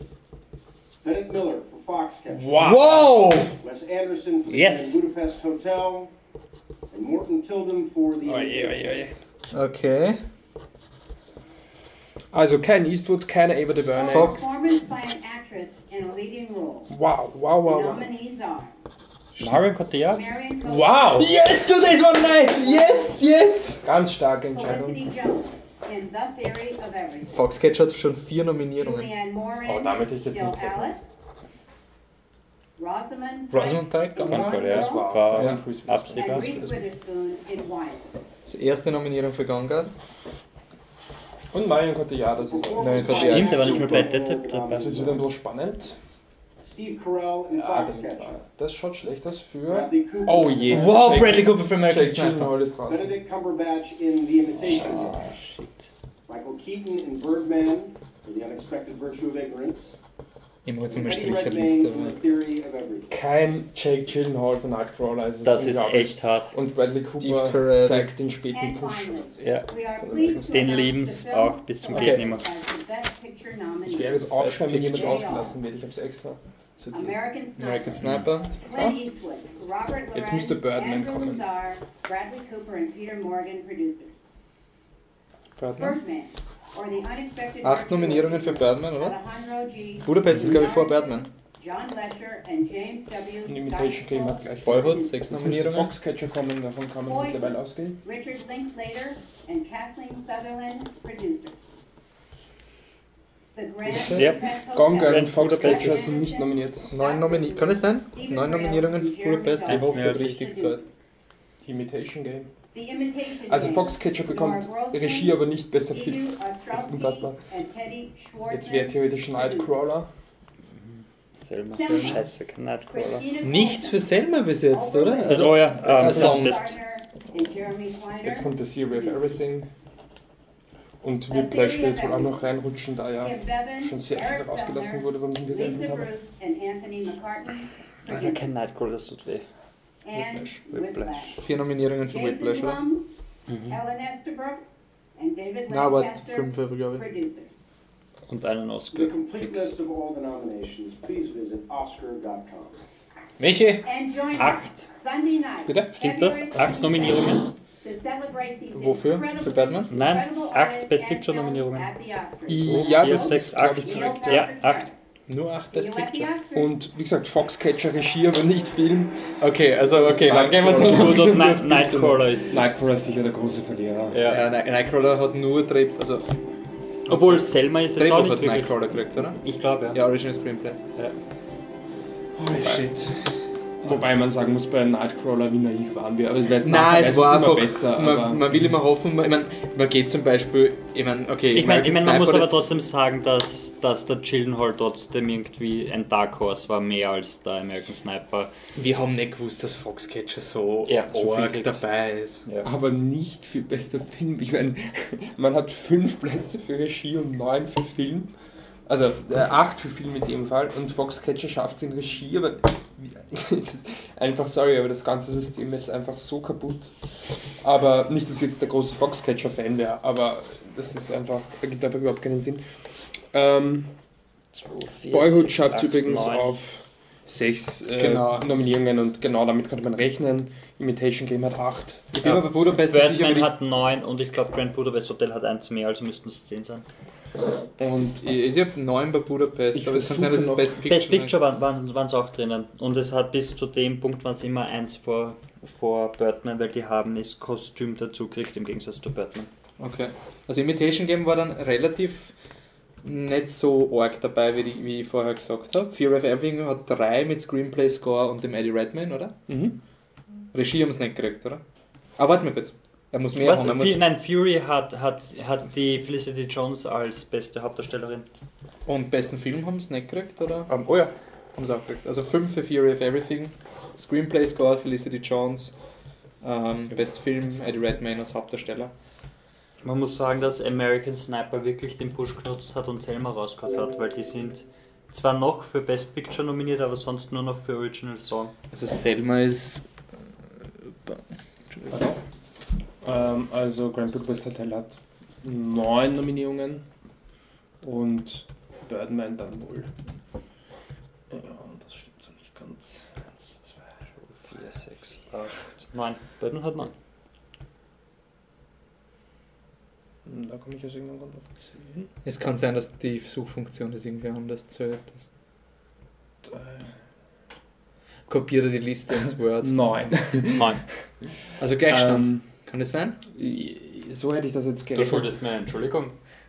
Bennett Miller for Foxcatcher, Wow! Wes Anderson for The Yes. Budapest Hotel, and Morton Tilden for The Oje, oje, oje. Okay. Also kein Eastwood, keine Ava. For Fox. performance by an actress in a leading role. Wow, wow, wow, wow. nominees are Marion Cotillard. Marion Cotillard, Wow! Yes, two days, one night! Yes, yes! Ganz starke Entscheidung. Felicity Jones in The Theory of Everything. Foxcatcher hat schon vier Nominierungen. Moore Oh, damit hätte ich jetzt Still nicht. Alice. Rosamund Rosamund Pike, Pike, Concord, Concord, ja. Das war Ja. Wyatt. Das erste Nominierung für Gangard. Und Marion Cotillard, das ist auch. Nein, Cotillard. Stimmt, aber nicht mehr bei dabei. Das wird wieder ein bisschen spannend. Steve Carell in Ja. Das schaut schlecht aus für. Bradley Cooper, Oh je. Wow, Jake- Bradley Cooper für American Jake Sniper. Ist. Benedict Cumberbatch in The Imitation Ah, shit. Michael Keaton in Birdman for The Unexpected Virtue of Ignorance, Immer Redmayne Stricherliste. Kein Jake Gyllenhaal von Nightcrawler. Es Das ist echt hart. Und Bradley Steve Cooper Carell. zeigt den späten Push. Ja. Den the film auch bis zum Okay. Geht nimmer. as the Best Picture nominee. Ich werde jetzt aufschreiben, wenn jemand ausgelassen wird. Ich habe es extra sortiert. American Sniper. American Sniper. Clint Eastwood, Robert Jetzt müsste Birdman Andrew kommen. Lazar, Bradley Cooper and Peter Morgan producers. Birdman. Birdman, or the unexpected Acht Nominierungen für. Birdman, oder? Budapest ist, glaube ich, vor Birdman. John Letcher and James W. Ein Imitation Game hat gleich Boyhood, sechs Nominierungen. Foxcatcher kommen, davon kann man mittlerweile ausgehen. Richard Linklater and Kathleen Sutherland, producers. Ja. Gone Girl und Foxcatcher sind nicht nominiert. Neun Nominierungen. Kann es sein? Neun Nominierungen für Budapest. Ich hoffe, richtig Zeit. Die Imitation Game. Also. Foxcatcher bekommt Regie, aber nicht bester Film. Das ist unfassbar. Jetzt wäre theoretisch Nightcrawler. Selma. Selma. Scheiße, kein Nightcrawler. Nichts für Selma, bis jetzt, oder? Also, oh ja, ähm, Kleiner. Jetzt kommt The Theory of Everything. Und Whiplash wird jetzt wohl auch noch reinrutschen, da ja schon sehr viel rausgelassen wurde, womit wir Lisa haben. Bruce and Anthony McCartan, Alter, kein Nightcrawler, das tut weh. and Whiplash, Whiplash. Vier Nominierungen für Whiplash, oder? Mhm. Na, aber fünf, glaube ich. Und einen Oscar. the complete list of all the nominations, please visit oscar.com. Welche? And join us Acht. Sunday night, Bitte? Stimmt das? Acht 22nd, Nominierungen? Wofür? Für Batman? Nein, acht Best Picture Nominierungen. Oscars. Ja, Vier, das sechs, acht. Ja, acht. Nur acht Best Picture. Und wie gesagt, Foxcatcher Regie, aber nicht Film. Okay, also okay, dann gehen wir so Nightcrawler. Night- Nightcrawler ist. Nightcrawler ist sicher der große Verlierer. Ja. Ja, Night- Nightcrawler hat nur Dreh, also Obwohl Selma ist jetzt auch nicht hat wirklich. Nightcrawler gekriegt, oder? Ich glaube, ja. Ja, Original Screenplay. Ja. Holy shit. Wobei man sagen muss, bei Nightcrawler, wie naiv waren wir. Aber es weiß Nein, es war immer einfach, besser. aber man, man will immer hoffen, man, ich mein, man geht zum Beispiel, ich meine, okay, Ich meine, ich mein, man muss aber trotzdem sagen, dass, dass der Chillenhall trotzdem irgendwie ein Dark Horse war, mehr als der American Sniper. Wir haben nicht gewusst, dass Foxcatcher so Ja, arg dabei ist. Ja. aber nicht für bester Film. Ich meine, man hat fünf Plätze für Regie und neun für Film. Also äh, acht für Film in dem Fall. Und Foxcatcher schafft es in Regie, aber einfach sorry, aber das ganze System ist einfach so kaputt. Aber nicht, dass ich jetzt der große Foxcatcher-Fan wäre, aber das ist einfach, ergibt einfach überhaupt keinen Sinn. Ähm, Boyhood schafft es übrigens auf sechs äh, Genau. Nominierungen und genau damit konnte man rechnen. Imitation Game hat acht. Ich bin aber bei Budapest sicher, Birdman aber hat neun und ich glaube Grand Budapest Hotel hat eins mehr, also müssten es zehn sein. Und ich, ich habe neun bei Budapest, Ich aber es kann sein, dass es Best Picture Best Picture waren es waren, auch drinnen. Und es hat bis zu dem Punkt waren es immer eins vor, vor Birdman, weil die haben das Kostüm dazu gekriegt im Gegensatz zu Birdman. Okay. Also Imitation Game war dann relativ nicht so arg dabei, wie, die, wie ich vorher gesagt habe. Fear of Everything hat drei mit Screenplay, Score und dem Eddie Redmayne, oder? mhm. Regie haben es nicht gekriegt, oder? Aber warte mal kurz. Er muss mehr Was? haben. Muss, Nein, Fury hat, hat, hat die Felicity Jones als beste Hauptdarstellerin. und besten Film haben es nicht gekriegt, oder? Um, oh ja. Haben sie auch gekriegt. Also 5 für Fury of Everything. Screenplay, Score, Felicity Jones. Ähm, Best Film, Eddie Redmayne als Hauptdarsteller. Man muss sagen, dass American Sniper wirklich den Push genutzt hat und Selma rausgehauen hat, weil die sind zwar noch für Best Picture nominiert, aber sonst nur noch für Original Song. Also Selma ist... ähm, also Grand Budapest Hotel hat neun Nominierungen und Birdman dann wohl. Ja, das stimmt so nicht ganz. Eins, zwei. 4, 6, 8, 9. Birdman hat 9. Hm, Da komme ich also irgendwann auf 10. Es kann sein, dass die Suchfunktion das irgendwie anders zählt. Drei. Kopiere die Liste ins Word. Neun. 9. Also Gleichstand. Ähm, kann das sein? so hätte ich das jetzt Du gerechnet. schuldest mir eine Entschuldigung.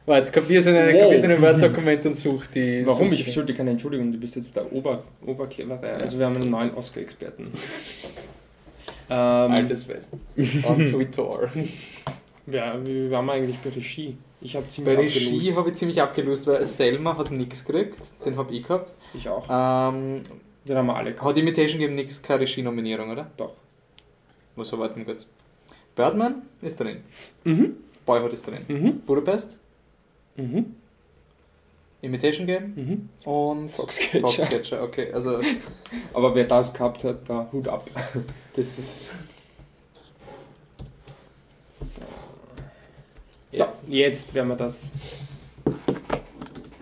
Warte, kopiere es in ein Wow. Word-Dokument und such die. Warum? such Ich schulde keine Entschuldigung, du bist jetzt der Ober Oberclevere. Also wir haben einen neuen Oscar-Experten. Ähm, Altes West. On Twitter. Ja, wie waren wir eigentlich bei Regie? Ich habe ziemlich Bei Regie habe ich ziemlich abgelöst, weil Selma hat nichts gekriegt. Den habe ich gehabt. Ich auch. Ähm, Den haben wir alle gehabt. hat Imitation gegeben nichts, keine Regie-Nominierung, oder? Doch. Was erwarten wir kurz? Birdman ist drin. Mhm. Boyhood ist drin. Mhm. Budapest, Mhm. Imitation Game Mhm. und Foxcatcher. Foxcatcher. Okay, also Aber wer das gehabt hat, da Hut ab. das ist. So. so, jetzt werden wir das.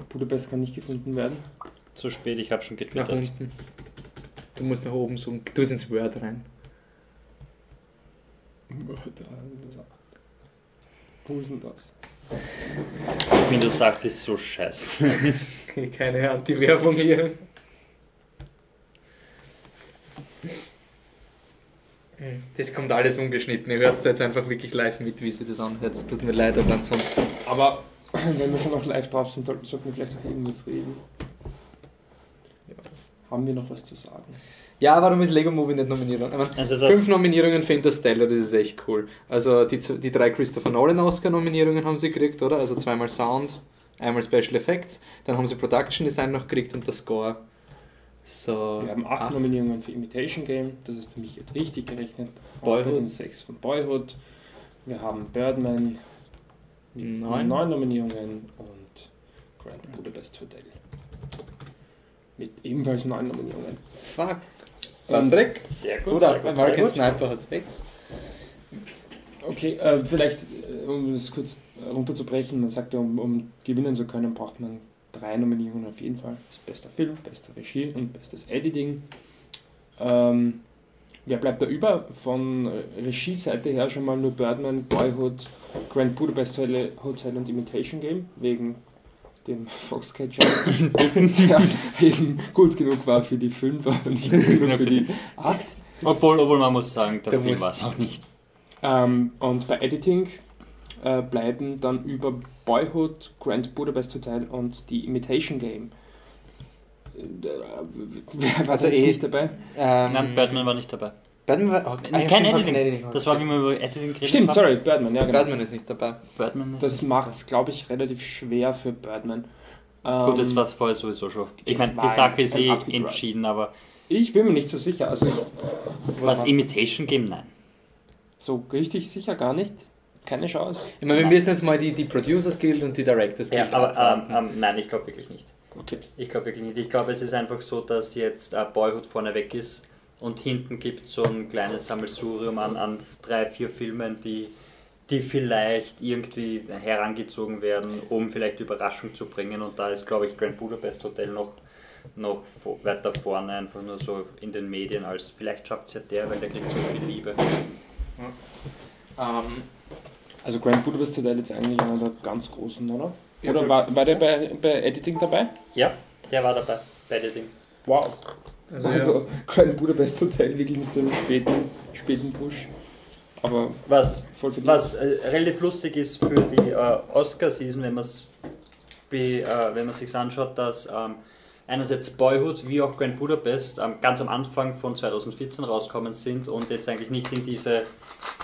Budapest kann nicht gefunden werden. Zu spät, ich habe schon getwittert. Du musst nach oben zoomen. Du ins Word rein. Wo ist denn das? Wenn du sagst, ist so scheiße. Keine Anti-Werbung hier. Das kommt alles ungeschnitten. Ihr hört es jetzt einfach wirklich live mit, wie sie das anhört. Es tut mir leid, aber ansonsten. Aber wenn wir schon noch live drauf sind, sollten sollten wir vielleicht noch irgendwas reden. Ja. Haben wir noch was zu sagen? Ja, warum ist Lego Movie nicht nominiert? Ich meine, Also fünf Nominierungen für Interstellar, das ist echt cool. Also die, die drei Christopher Nolan Oscar-Nominierungen haben sie gekriegt, oder? Also zweimal Sound, einmal Special Effects, dann haben sie Production Design noch gekriegt und das Score. So. Wir haben acht acht. Nominierungen für Imitation Game, das ist für mich jetzt richtig gerechnet. Boyhood. Und sechs von Boyhood. Wir haben Birdman mit Neun. neun, Nominierungen und Grand Budapest Hotel mit ebenfalls neun Nominierungen. Fuck. Und- Patrick? Sehr gut. Oder American. Sniper hat sechs. Okay, äh, vielleicht, äh, um das kurz runterzubrechen, man sagt ja, um, um gewinnen zu können, braucht man drei Nominierungen auf jeden Fall. Das bester Film, bester Regie und bestes Editing. Ähm, Wer bleibt da über? Von äh, Regie-Seite her schon mal nur Birdman, Boyhood, Grand Budapest Hotel und Imitation Game, wegen dem Foxcatcher, der eben gut genug war für die 5, aber nicht gut genug für die 8. Obwohl, obwohl man muss sagen, der Da Film war es auch nicht. Ähm, und bei Editing äh, bleiben dann über Boyhood, Grand Budapest Hotel und die Imitation Game. Äh, war Also jetzt eh- nicht dabei? Ähm, Nein, Batman war nicht dabei. Batman war, oh, Nein, ja, kein Editing. Das war, wie wir über Editing geredet Stimmt, haben. sorry, Birdman, ja genau. Batman ist nicht dabei. Batman ist Das macht es, glaube ich, relativ schwer für Birdman. dabei. Gut, das Ähm, war vorher sowieso schon. Ich meine, die Sache ist eh entschieden, aber Ich bin mir nicht so sicher. Also was? Imitation Game, nein. so richtig sicher gar nicht. Keine Chance. Ich meine, wir Nein. müssen jetzt mal die, die Producers Guild und die Directors Ja, Guild aber abwarten. ähm, ähm, nein, ich glaube wirklich nicht. Okay. Ich glaube wirklich nicht. Ich glaube, es ist einfach so, dass jetzt äh, Boyhood vorne weg ist und hinten gibt es so ein kleines Sammelsurium an, an drei, vier Filmen, die, die vielleicht irgendwie herangezogen werden, um vielleicht Überraschung zu bringen. Und da ist, glaube ich, Grand Budapest Hotel noch, noch weiter vorne, einfach nur so in den Medien, als vielleicht schafft es ja der, weil der kriegt so viel Liebe. Ähm, Also Grand Budapest Hotel ist eigentlich einer der ganz großen, oder? Ja, Oder war, war der bei, bei Editing dabei? Ja, der war dabei, bei Editing. Wow. Also, Also, ja. Grand Budapest Hotel wirklich mit so einem späten, späten Push. Aber Was. Was äh, relativ lustig ist für die äh, Oscar-Season, wenn man es äh, wenn man sich anschaut, dass ähm, einerseits Boyhood wie auch Grand Budapest ähm, ganz am Anfang von 2014 rauskommen sind und jetzt eigentlich nicht in diese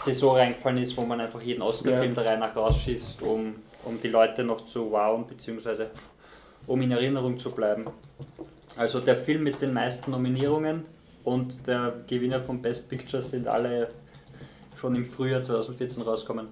Saison reingefallen ist, wo man einfach jeden Oscar-Film Ja. der Reihe nach rausschießt, um, um die Leute noch zu wowen, beziehungsweise um in Erinnerung zu bleiben. Also der Film mit den meisten Nominierungen und der Gewinner von Best Pictures sind alle schon im Frühjahr 2014 rauskommen.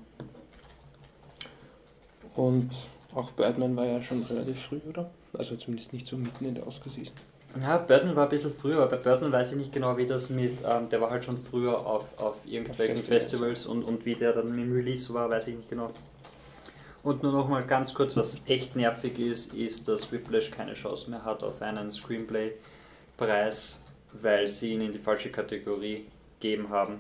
Und auch Birdman war ja schon relativ früh, oder? Also zumindest nicht so mitten in der Oscar-Season. Ja, Birdman war ein bisschen früher, aber bei Birdman weiß ich nicht genau, wie das mit, ähm, der war halt schon früher auf, auf irgendwelchen Auf Festivals. Festivals, und, und wie der dann im Release war, weiß ich nicht genau. Und nur noch mal ganz kurz, was echt nervig ist, ist, dass Whiplash keine Chance mehr hat auf einen Screenplay-Preis, weil sie ihn in die falsche Kategorie gegeben haben.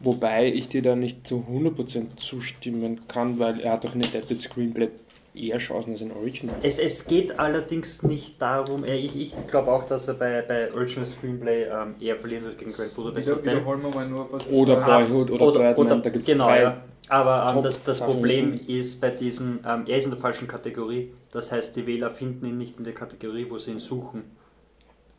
Wobei ich dir da nicht zu 100% zustimmen kann, weil er hat doch in Adapted Screenplay eher Chancen als in Original. Es, es geht allerdings nicht darum, ich, ich glaube auch, dass er bei, bei Original Screenplay ähm, eher verlieren wird gegen Grand Budapest Wieder, Hotel. wiederholen wir mal nur was. Oder Boyhood oder, Birdman, da gibt es genau, drei. ja. Aber ähm, das, das. Problem ist bei diesen, ähm, er ist in der falschen Kategorie. Das heißt, die Wähler finden ihn nicht in der Kategorie, wo sie ihn suchen.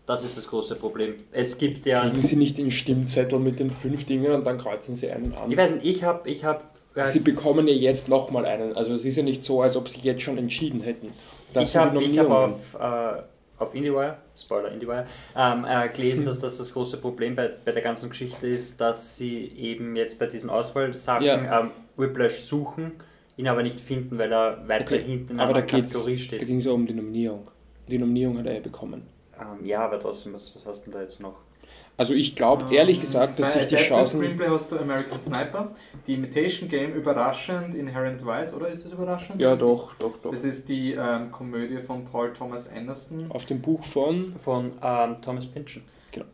Das ist das große Problem. Es gibt ja. Kriegen sie nicht den Stimmzettel mit den fünf Dingen und dann kreuzen sie einen an. Ich weiß nicht, ich habe. Ich hab, äh, Sie bekommen ja jetzt nochmal einen. Also es ist ja nicht so, als ob sie jetzt schon entschieden hätten. Das ich habe hab auf, äh, auf IndieWire, Spoiler IndieWire, ähm, äh, gelesen, dass das das große Problem bei, bei der ganzen Geschichte ist, dass sie eben jetzt bei diesen Auswahlsachen Ja. ähm, Whiplash suchen, ihn aber nicht finden, weil er weiter Okay, hinten in aber da einer Kategorie da steht. ging es um die Nominierung. Die Nominierung hat er ja bekommen. Ähm, ja, aber trotzdem, was, was hast du denn da jetzt noch? Also ich glaube ehrlich gesagt, dass Bei sich die Adapted Chancen... Screenplay hast du American Sniper, die Imitation Game überraschend, Inherent Vice, oder ist das überraschend? Ja doch, doch, doch. Das ist die ähm, Komödie von Paul Thomas Anderson, Auf dem Buch von... Von ähm, Thomas Pynchon.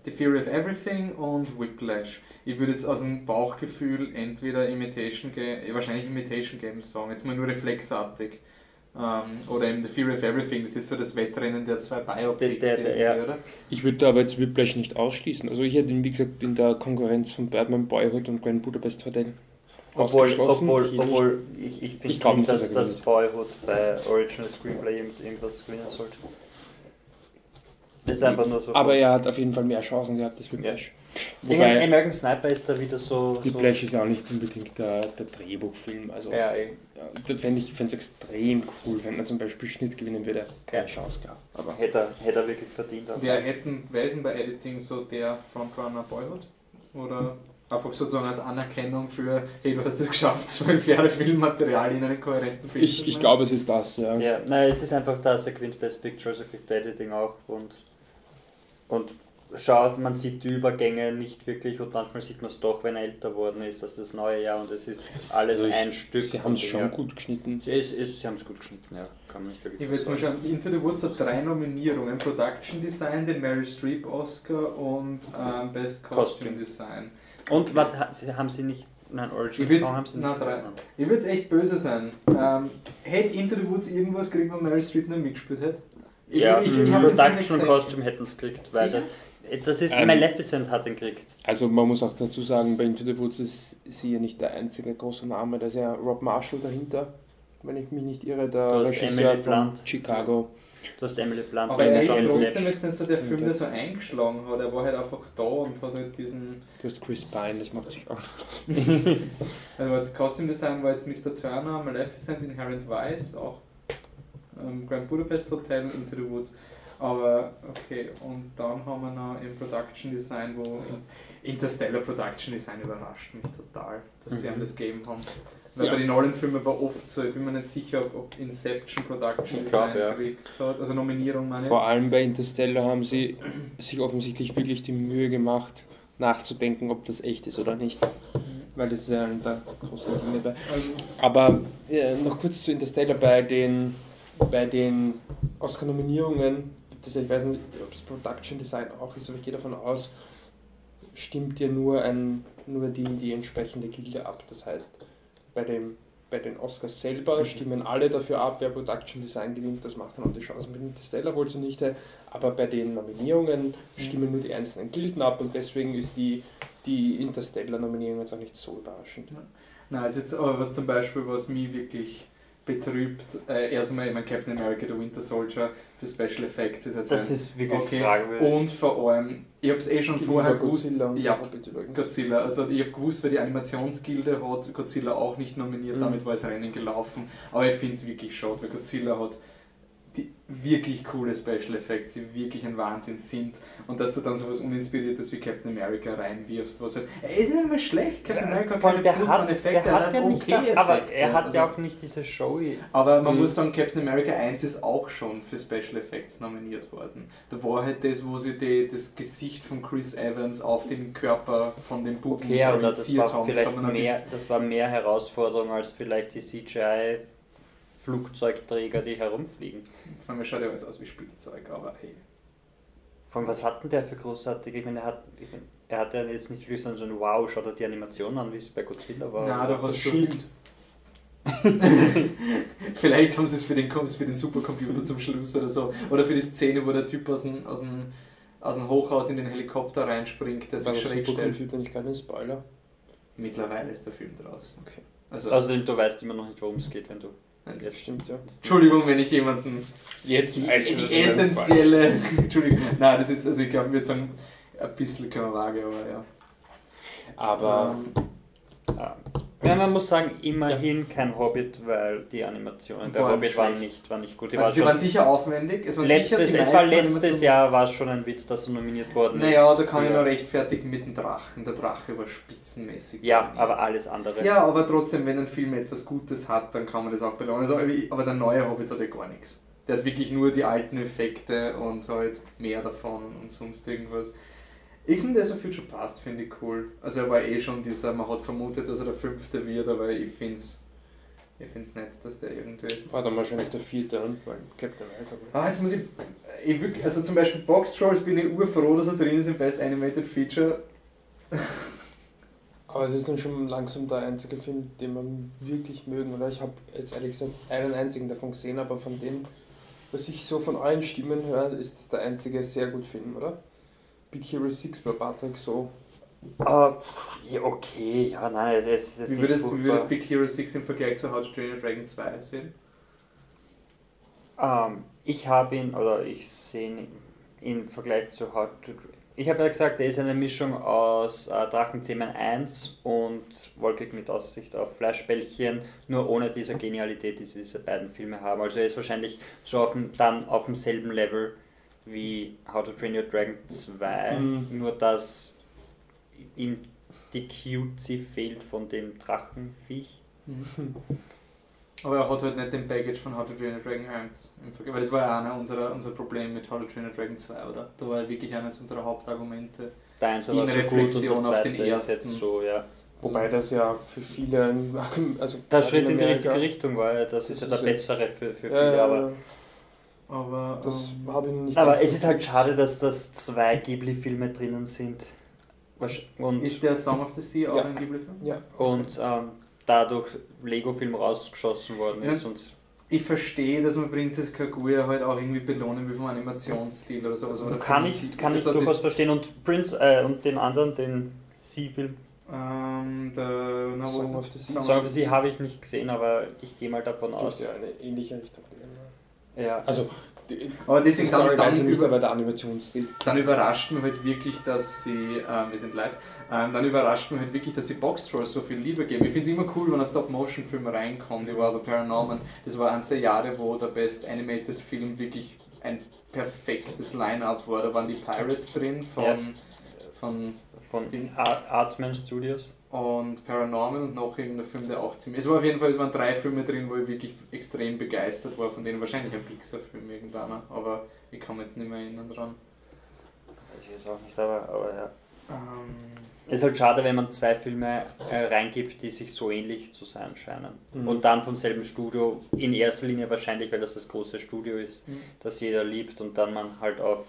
The Theory of Everything und Whiplash. Ich würde jetzt aus dem Bauchgefühl entweder Imitation Game, wahrscheinlich Imitation Game sagen, jetzt mal nur reflexartig. Ähm, oder eben The Theory of Everything, das ist so das Wettrennen der zwei Biopics, Der- der- der- ja. oder? Ich würde da aber jetzt Whiplash nicht ausschließen. Also ich hätte ihn, wie gesagt, in der Konkurrenz von Birdman, Boyhood und Grand Budapest Hotel Obwohl, obwohl, obwohl ich, ich finde nicht, nicht, dass das. Boyhood bei Original Screenplay irgend- irgendwas gewinnen sollte. Das ist einfach nur so. Aber er hat auf jeden Fall mehr Chancen gehabt als Whiplash. Wobei, Wobei, American Sniper ist da wieder so. so Whiplash ist ja auch nicht unbedingt der, der Drehbuchfilm. Also ja, eh. ja, da fände ich es extrem cool, wenn er zum Beispiel Schnitt gewinnen würde. Keine. Chance gehabt. Aber hätte, er, hätte er wirklich verdient. aber- Wer, hätten, wer ist denn bei Editing so der Frontrunner Boyhood? Oder einfach sozusagen als Anerkennung für, hey, du hast es geschafft, zwölf Jahre Filmmaterial in einen kohärenten Film ich, ich glaube, es ist das, ja. Ja, nein, es ist einfach das, er gewinnt Best Picture, also kriegt er Editing auch und, und schaut, man sieht die Übergänge nicht wirklich und manchmal sieht man es doch, wenn er älter worden ist, das ist das neue Jahr und es ist alles Also ich- ein Stück. Sie haben es schon gut geschnitten. her. Es, es, sie haben es gut geschnitten, ja. Kann man nicht wirklich Ich will jetzt mal schauen, Into the Woods hat drei Nominierungen: Production Design, den Meryl Streep Oscar und ähm, Best Costume Costume. Design. Und was ha- sie- haben sie nicht. Nein, Origin Ich will's- Song haben sie nicht. na, drei. gewonnen. Ich würde jetzt echt böse sein. Ähm, hätte Into the Woods irgendwas gekriegt, wo Meryl Streep nicht mitgespielt hätte? Ich- Ja, ich- ich Production und. Costume hätten es gekriegt, weil Sicher? das, das ist, Ähm, Maleficent hat den gekriegt. Also man muss auch dazu sagen, bei Into the Woods ist sie ja nicht der einzige große Name, da ist ja Rob Marshall dahinter, wenn ich mich nicht irre, der Du hast Regisseur Emily von Blunt. Chicago. Du hast Emily Blunt, Aber er ist trotzdem jetzt nicht so der Film, der so eingeschlagen hat. Er war halt einfach da und hat halt diesen. Du hast Chris Pine, das macht sich auch. Also das Costume Design war jetzt Mr. Turner, Maleficent, Inherent Vice, auch ähm, Grand Budapest Hotel und Into the Woods. Aber okay, und dann haben wir noch im Production Design, wo Interstellar Production Design überrascht mich total, dass sie Mhm. einem das gegeben haben. Weil Ja. bei den Nolan-Filmen war oft so, ich bin mir nicht sicher, ob, ob Inception Production Ich Design glaub, ja. gekriegt hat, also Nominierung meine ich. Vor allem bei Interstellar haben sie sich offensichtlich wirklich die Mühe gemacht, nachzudenken, ob das echt ist oder nicht. Weil das ist ja einer der großen Dinge dabei. Also, Aber äh, noch kurz zu Interstellar bei den, bei den Oscar-Nominierungen ja, ich weiß nicht, ob es Production Design auch ist, aber ich gehe davon aus, stimmt ja nur, ein, nur die, die entsprechende Gilde ab. Das heißt, bei, dem, bei den Oscars selber stimmen alle dafür ab, wer Production Design gewinnt. Das macht dann auch die Chance mit Interstellar wohl zunichte. Aber bei den Nominierungen stimmen nur die einzelnen Gilden ab und deswegen ist die, die Interstellar-Nominierung jetzt auch nicht so überraschend. Nein, es ist jetzt aber was zum Beispiel, was mich wirklich betrübt. Äh, erstmal, ich meine, Captain America, der Winter Soldier für Special Effects ist jetzt Das ein, ist wirklich okay. fragwürdig. Und vor allem, ich habe es eh schon vorher gewusst. Godzilla Ja. Godzilla. Also ich habe gewusst, weil die Animationsgilde hat Godzilla auch nicht nominiert, Mhm. damit war das Rennen gelaufen. Aber ich finde es wirklich schade, weil Godzilla hat die wirklich coole Special Effects, die wirklich ein Wahnsinn sind. Und dass du dann sowas Uninspiriertes wie Captain America reinwirfst, was halt. Er ist nicht mehr schlecht, Captain America hat keine der hat, furchtbaren der Effekte, er hat ja einfach nicht, okay aber Effekte. er hat ja Also- auch nicht diese Show. aber man muss sagen, Captain America 1 ist auch schon für Special Effects nominiert worden. Da war halt das, wo sie die, das Gesicht von Chris Evans auf den Körper von dem Buben Okay, das projiziert haben. vielleicht ein mehr, das war mehr Herausforderung als vielleicht die CGI Flugzeugträger, die herumfliegen. Vor allem schaut ja alles aus wie Spielzeug, aber hey. Von was hat denn der für großartige? Ich meine, er hat, ich meine, er hat ja jetzt nicht wirklich so ein Wow, schaut er die Animation an, wie es bei Godzilla war. Na, da Das hast du. Schild. Vielleicht haben sie es für den, für den Supercomputer zum Schluss oder so. Oder für die Szene, wo der Typ aus dem, aus dem, aus dem Hochhaus in den Helikopter reinspringt, der War sich das schräg stellt. Supercomputer nicht gerade ein Spoiler? Mittlerweile ist der Film draußen. Okay. Also, Außerdem, du weißt immer noch nicht, worum es geht, wenn du. Jetzt- Das stimmt, ja. Entschuldigung, wenn ich jemanden Jetzt die, die essentielle. Entschuldigung. Nein, das ist, also ich glaube, wir sagen, ein bisschen man vage, aber ja. Aber Ähm, Ah. Ja, man muss sagen, immerhin kein Hobbit, weil die Animationen der Hobbit waren nicht, waren nicht gut. Die also war sie waren sicher aufwendig. Es waren sicher letztes, die es war letztes Jahr war es schon ein Witz, dass er nominiert worden ist. Naja, da kann ich für- noch rechtfertigen mit dem Drachen. Der Drache war spitzenmäßig. Ja, nominiert. aber alles andere. Ja, aber trotzdem, wenn ein Film etwas Gutes hat, dann kann man das auch belohnen. Also, aber der neue Hobbit hat ja gar nichts. Der hat wirklich nur die alten Effekte und halt mehr davon und sonst irgendwas. X-Men Days of Future Past finde ich cool. Also er war eh schon dieser, man hat vermutet, dass er der fünfte wird, aber ich finde es ich find's nett, dass der irgendwie... war dann wahrscheinlich der vierte, und weil Captain America. Ah, jetzt muss ich... ich wirklich, also zum Beispiel Box Trolls bin ich urfroh, dass er drin ist im Best Animated Feature. Aber es ist dann schon langsam der einzige Film, den man wirklich mögen, oder? Ich habe jetzt ehrlich gesagt einen einzigen davon gesehen, aber von dem, was ich so von allen Stimmen höre, ist das der einzige sehr gut Film, oder? Big Hero 6 bei Patrick so. Ja, okay, ja, nein, es ist. es Wie würdest, wie würdest. Big Hero 6 im Vergleich zu How to Train Your Dragon 2 sehen? Ähm, ich habe ihn, oder ich sehe ihn im Vergleich zu How to. Ich habe ja gesagt, er ist eine Mischung aus äh, Drachenzähmen 1 und Wolkig mit Aussicht auf Fleischbällchen, nur ohne diese Genialität, die diese beiden Filme haben. Also er ist wahrscheinlich so auf dem, dann auf demselben Level wie How to Train Your Dragon 2, Mhm. nur dass ihm die Cutie fehlt von dem Drachenviech. Aber er hat halt nicht den Baggage von How to Train a Dragon 1 im Vergleich. Weil das war ja einer unserer, unser Problem mit How to Train a Dragon 2, oder? Da war wirklich eines unserer Hauptargumente. Der Eins In war so gut und der Reflexion auf zweite den ist ersten. jetzt so, ja. Wobei das ja für viele, ein- also Der Schritt in die richtige Richtung war ja, das ist ja der bessere für, für Ja, viele, ja, aber, Aber das ähm, habe ich nicht. aber es ist halt schade, dass das zwei Ghibli-Filme drinnen sind. Und, ist der Song of the Sea auch Ja. ein Ghibli-Film? Ja, und ähm, dadurch Lego-Film rausgeschossen worden ist. Ja. Und Ich verstehe, dass man Princess Kaguya halt auch irgendwie belohnen will vom Animationsstil oder sowas. Aber kann ich, kann ich also durchaus das, verstehen. Und Prince äh, und den anderen, den Sea-Film, Ähm, der na, Song of the Sea. Song of the Sea habe ich nicht gesehen, aber ich gehe mal davon aus. ja eine ähnliche Richtung. Ja. Also, die, Aber die deswegen dann, dann, nicht, über, aber der Animationsstil. dann überrascht mich halt wirklich, dass sie, ähm, wir sind live, ähm, dann überrascht mich halt wirklich, dass sie Box Trolls so viel Liebe geben. Ich finde es immer cool, wenn ein Stop-Motion-Film reinkommt, über The Paranorman. Das war eines der Jahre, wo der Best Animated Film wirklich ein perfektes Line-Up war. Da waren die Pirates drin von, Ja. von Von Den- Art, Artman Studios. und Paranormal und noch irgendein Film, der auch ziemlich. Es war auf jeden Fall, es waren drei Filme drin, wo ich wirklich extrem begeistert war, von denen wahrscheinlich ein Pixar-Film irgendeiner, aber ich kann mich jetzt nicht mehr erinnern dran. Ich weiß auch nicht, aber, aber ja. Ähm, Es ist halt schade, wenn man zwei Filme äh, reingibt, die sich so ähnlich zu sein scheinen. Mhm. Und dann vom selben Studio, in erster Linie wahrscheinlich, weil das das große Studio ist, Mhm. das jeder liebt und dann man halt auf,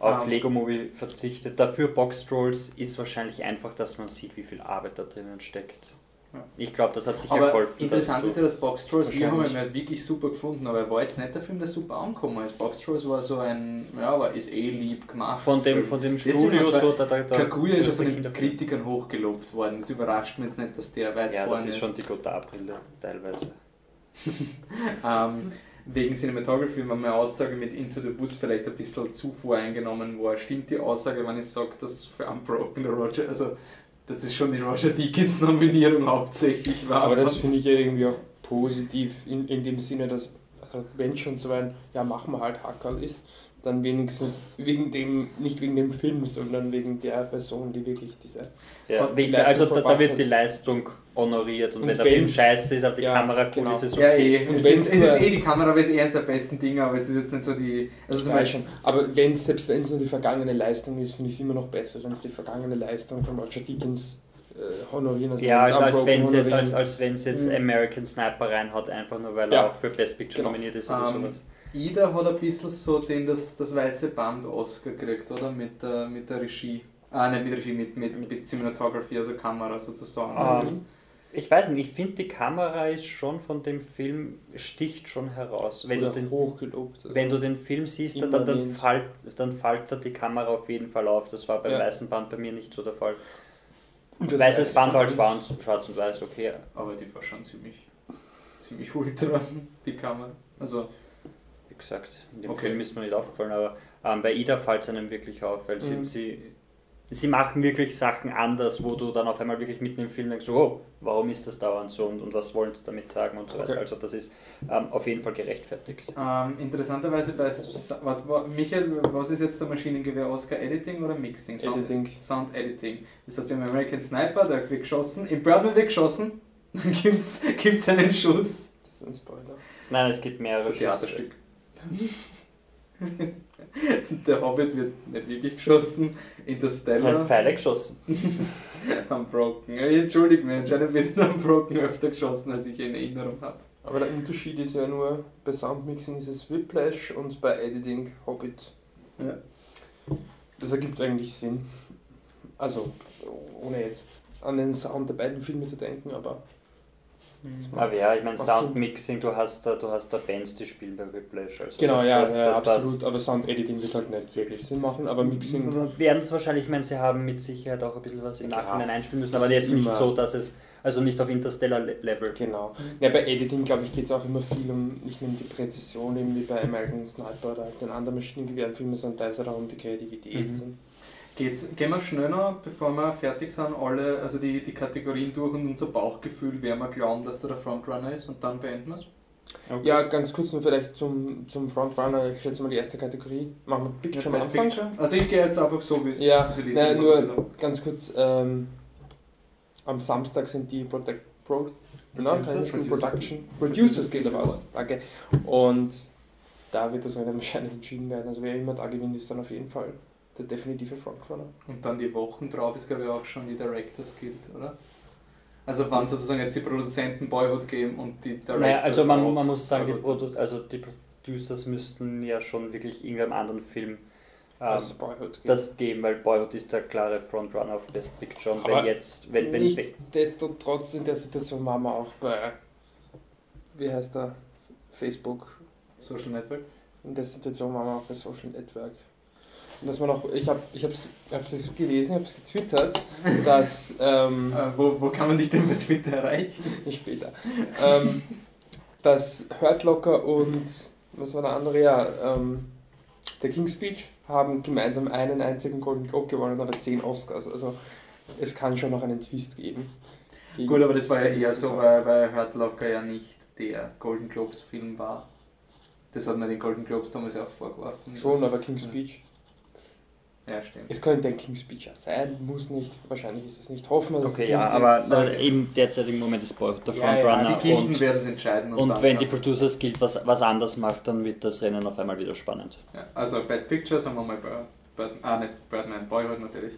auf Ähm. Lego Movie verzichtet. Dafür Box Trolls ist wahrscheinlich einfach, dass man sieht, wie viel Arbeit da drinnen steckt. Ja. Ich glaube, das hat sicher aber geholfen. interessant ist ja, dass Box Trolls, wir haben ihn halt wirklich super gefunden, aber er war jetzt nicht der Film, der super angekommen ist. Box Trolls war so ein, ja, aber ist eh lieb gemacht. von dem, Film. von dem Studio so, da, da, da Kaguya ist ja von den. Kritikern hochgelobt worden. Es überrascht mich jetzt nicht, dass der weit Ja, vorne das ist schon die Godard-Brille teilweise. Ähm, wegen Cinematography war meine Aussage mit Into the Woods vielleicht ein bisschen zu voreingenommen war. Stimmt die Aussage, wenn ich sage, dass für Unbroken Roger, also das schon die Roger Deakins Nominierung hauptsächlich war? Aber das finde ich ja irgendwie auch positiv in, in dem Sinne, dass also wenn schon so ein, ja machen wir halt Hackerl ist, dann wenigstens wegen dem, nicht wegen dem Film, sondern wegen der Person, die wirklich diese Ja, also da, da wird die Leistung honoriert und, Und wenn der Film scheiße ist, aber die ja, Kamera gut genau. ist, ist es ja, okay. eh. Und Es ist, es ist eh die Kamera, aber es ist eh eines der besten Dinge, aber es ist jetzt nicht so die. Also zum weiß Beispiel. schon. Aber wenn's, selbst wenn es nur die vergangene Leistung ist, finde ich es immer noch besser, wenn es die vergangene Leistung von Roger Deakins äh, honorieren. Also Ja, also als wenn es jetzt, als, als wenn's jetzt Mhm. American Sniper reinhaut, einfach nur weil Ja. er auch für Best Picture Genau. nominiert ist oder Ähm, sowas. Ida hat ein bisschen so den das, das weiße Band Oscar gekriegt, oder? Mit der, mit der Regie. Ah, nicht mit Regie, mit, mit, mit Cinematography, also Kamera sozusagen. Das ist- Ich weiß nicht, ich finde die Kamera ist schon von dem Film, sticht schon heraus. Wenn, du den, hochgelobt. wenn du den Film siehst, dann, dann, fällt, dann fällt da die Kamera auf jeden Fall auf. Das war beim Ja. weißen Band bei mir nicht so der Fall. Und das Weißes weiße Band war halt schwarz, schwarz und weiß, okay. Aber die war schon ziemlich, ziemlich ultra, die Kamera. Also, Gesagt, in dem Okay. Film ist mir nicht aufgefallen, aber ähm, bei Ida fällt es einem wirklich auf, weil Mhm. sie, sie, sie machen wirklich Sachen anders, wo du dann auf einmal wirklich mitten im Film denkst, so, oh, warum ist das dauernd so und, und was wollen sie damit sagen und so weiter. Okay. Also das ist ähm, auf jeden Fall gerechtfertigt. ähm, interessanterweise bei. Michael, was ist jetzt der Maschinengewehr Oscar? Editing oder Mixing? Sound Editing. Sound Editing. Das heißt, wir haben American Sniper, der wird geschossen. Im Birdman wird geschossen. Dann gibt es einen Schuss. Das ist ein Spoiler. Nein, es gibt So mehrere ein Schüsse. Theaterstück. Der Hobbit wird nicht wirklich geschossen. Interstellar. Halt Pfeile geschossen. am Brocken. Ja, Entschuldigt mich, anscheinend wird am Brocken öfter geschossen, als ich in Erinnerung habe. Aber der Unterschied ist ja nur, bei Soundmixing ist es Whiplash und bei Editing Hobbit. Ja. Das ergibt eigentlich Sinn. Also, ohne jetzt an den Sound der beiden Filme zu denken, aber Aber ja, ich meine, Soundmixing, du hast da, du hast da Bands, die spielen bei Whiplash. Also genau, das, ja, das, ja das, absolut. Aber Sound Editing wird halt nicht wirklich Sinn machen, aber Mixing. werden es wahrscheinlich, ich meine, sie haben mit Sicherheit auch ein bisschen was im Ja, Nachhinein einspielen müssen, aber jetzt nicht so, dass es, also nicht auf Interstellar-Level. Genau. Ja, bei Editing, glaube ich, geht es auch immer viel um, nicht nur um die Präzision, eben wie bei American Sniper oder den anderen Maschinengewehrfilmen, sondern teilweise auch um die Kreativität. Mhm. Geht's, gehen wir schnell noch, bevor wir fertig sind, alle, also die, die Kategorien durch und unser Bauchgefühl, wer wir glauben, dass da der Frontrunner ist und dann beenden wir es. Okay. Ja, ganz kurz noch vielleicht zum, zum Frontrunner, ich schätze mal die erste Kategorie. Machen wir Picture am Best Anfang. Picture? Also ich gehe jetzt einfach so, wie es Ja, nein, wurde. nur ganz kurz, ähm, am Samstag sind die Protect, Genau, Chinese Film Production. Producers Guild Awards, danke. Und da wird das Rennen wahrscheinlich entschieden werden. Also wer immer da gewinnt, ist dann auf jeden Fall der definitive Frontrunner. Und dann die Wochen drauf ist, glaube ich, auch schon die Directors Guild, oder? Also wann sozusagen jetzt die Produzenten Boyhood geben und die Directors Naja, also man, man muss sagen, die. Produ also die Producers müssten ja schon wirklich irgendeinem anderen Film ähm, Boyhood. das geben, weil Boyhood ist der klare Frontrunner auf Best Picture. Und Aber wenn jetzt, wenn, wenn, wenn Nichtsdestotrotz in der Situation waren wir auch bei, wie heißt der, Facebook. Social Network. In der Situation waren wir auch bei Social Network. Und dass man auch, ich habe ich hab's, hab's das gelesen, ich habe es getwittert, dass, ähm, Äh, wo, wo kann man dich denn bei Twitter erreichen? später, ähm, dass Hurt Locker und, was war der andere, ja, ähm, der King's Speech haben gemeinsam einen einzigen Golden Globe gewonnen, aber zehn Oscars. Also es kann schon noch einen Twist geben. Gut, aber das war ja eher so, weil, weil Hurt Locker ja nicht der Golden Globes Film war. Das hat man den Golden Globes damals ja auch vorgeworfen. Schon, aber King's Speech. Ja, stimmt. Es könnte ein King's Speech sein, muss nicht. Wahrscheinlich ist es nicht. Hoffen wir, dass okay, es ja, nicht aber ist. na, im derzeitigen Moment ist Boyhood der Ja, ja, Frontrunner. Die Gilden und werden es entscheiden. und dann, wenn die. Producers Guild was, was anders macht, dann wird das Rennen auf einmal wieder spannend. Ja, also Best Picture, sagen wir mal Bir- Bird, ah, nicht Birdman, Boyhood natürlich.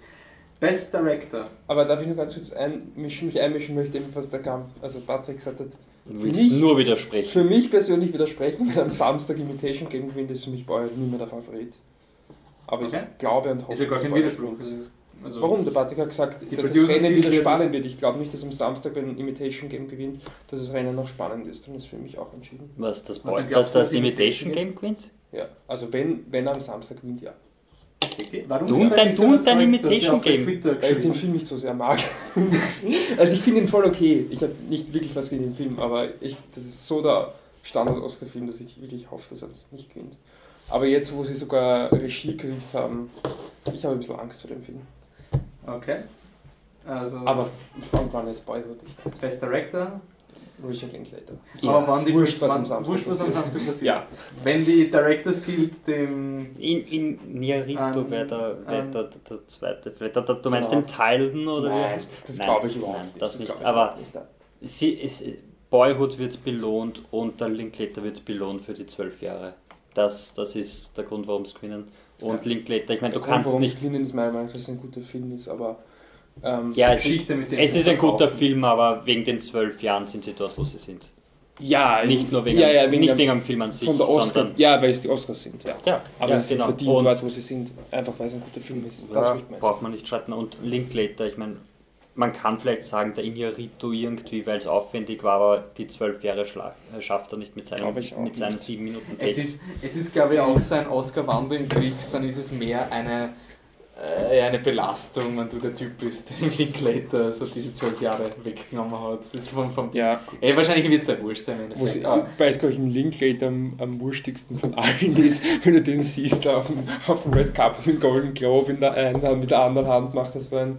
Best Director. Aber darf ich nur ganz kurz einmischen, mich einmischen möchte, eben was der Kamp, also Patrick gesagt hat. Du willst mich- nur widersprechen. Für mich persönlich widersprechen, weil am Samstag Imitation Game gewinnt, ist für mich Boyd nie mehr der Favorit. Aber Okay. ich glaube und hoffe, Ist ja gar kein Widerspruch. Das also Warum? Der Patrick hat gesagt, Die dass das Rennen wieder spannend wird. Ich glaube nicht, dass am Samstag beim Imitation Game gewinnt, dass das Rennen noch spannend ist. Dann ist für mich auch entschieden. Was, das Was glaubst dass das Imitation Game gewinnt? Ja, also wenn, wenn er am Samstag gewinnt, ja. Warum Du und dein- eigentlich du und dein Imitation Game. Weil ich den Film nicht so sehr mag. also ich finde ihn voll okay. Ich habe nicht wirklich was gegen den Film, aber ich, das ist so der Standard-Oscar-Film, dass ich wirklich hoffe, dass er es nicht gewinnt. Aber jetzt, wo sie sogar Regie gekriegt haben, ich habe ein bisschen Angst vor dem Film. Okay. Also, Aber Frontrunner ist Boyhood. Ich Best Director. Richard Linklater. Aber wann die Wurscht, was am Samstag wurscht, was am passiert. Samstag passiert. Ja. Wenn die Directors Guild dem. In, in Niarito wäre der, wär der, der, der zweite. Der, der, du meinst Genau. den Tilden oder wie? Nein, heißt- das Nein, glaube ich überhaupt nein, nicht. Das, nicht. glaube ich Aber nicht. sie ist, Boyhood wird belohnt und der Linklater wird belohnt für die zwölf Jahre. Das, das ist der Grund, warum sie gewinnen. Und Ja. Linklater, ich meine, du Der Grund, kannst warum nicht. es Cleanen ist meiner Meinung nach, dass es ein guter Film ist, aber ähm, Ja, es, Geschichte mit dem es ist ein guter Film, aber wegen den zwölf Jahren sind sie dort, wo sie sind. ja, Nicht nur wegen, ja, ja, wegen nicht der- wegen am Film an sich, von der Oscar, sondern ja, weil es die Oscars sind, ja. ja, Aber ja, sie genau. verdient Und- dort, wo sie sind, einfach weil es ein guter Film ist. Das Ja, braucht man nicht streiten. Und Linklater, ich meine, man kann vielleicht sagen, der Inarito irgendwie, weil es aufwendig war, aber die zwölf Jahre äh, schafft er nicht mit seinen, mit seinen sieben Minuten Es Text. ist, es ist, glaube ich, auch so ein Oscar, wann du ihn kriegst, dann ist es mehr eine, äh, eine Belastung, wenn du der Typ bist, der den Linklater so diese zwölf Jahre weggenommen hat. Das ist vom, vom Ja, Ey, wahrscheinlich wird es sehr wurscht sein. wo sie, Endeffekt, aber- weil es, glaube ich, im Linklater am, am wurstigsten von allen ist, wenn du den siehst auf dem, auf dem Red Cup mit Golden Globe in der einen Hand, mit der anderen Hand macht das so ein,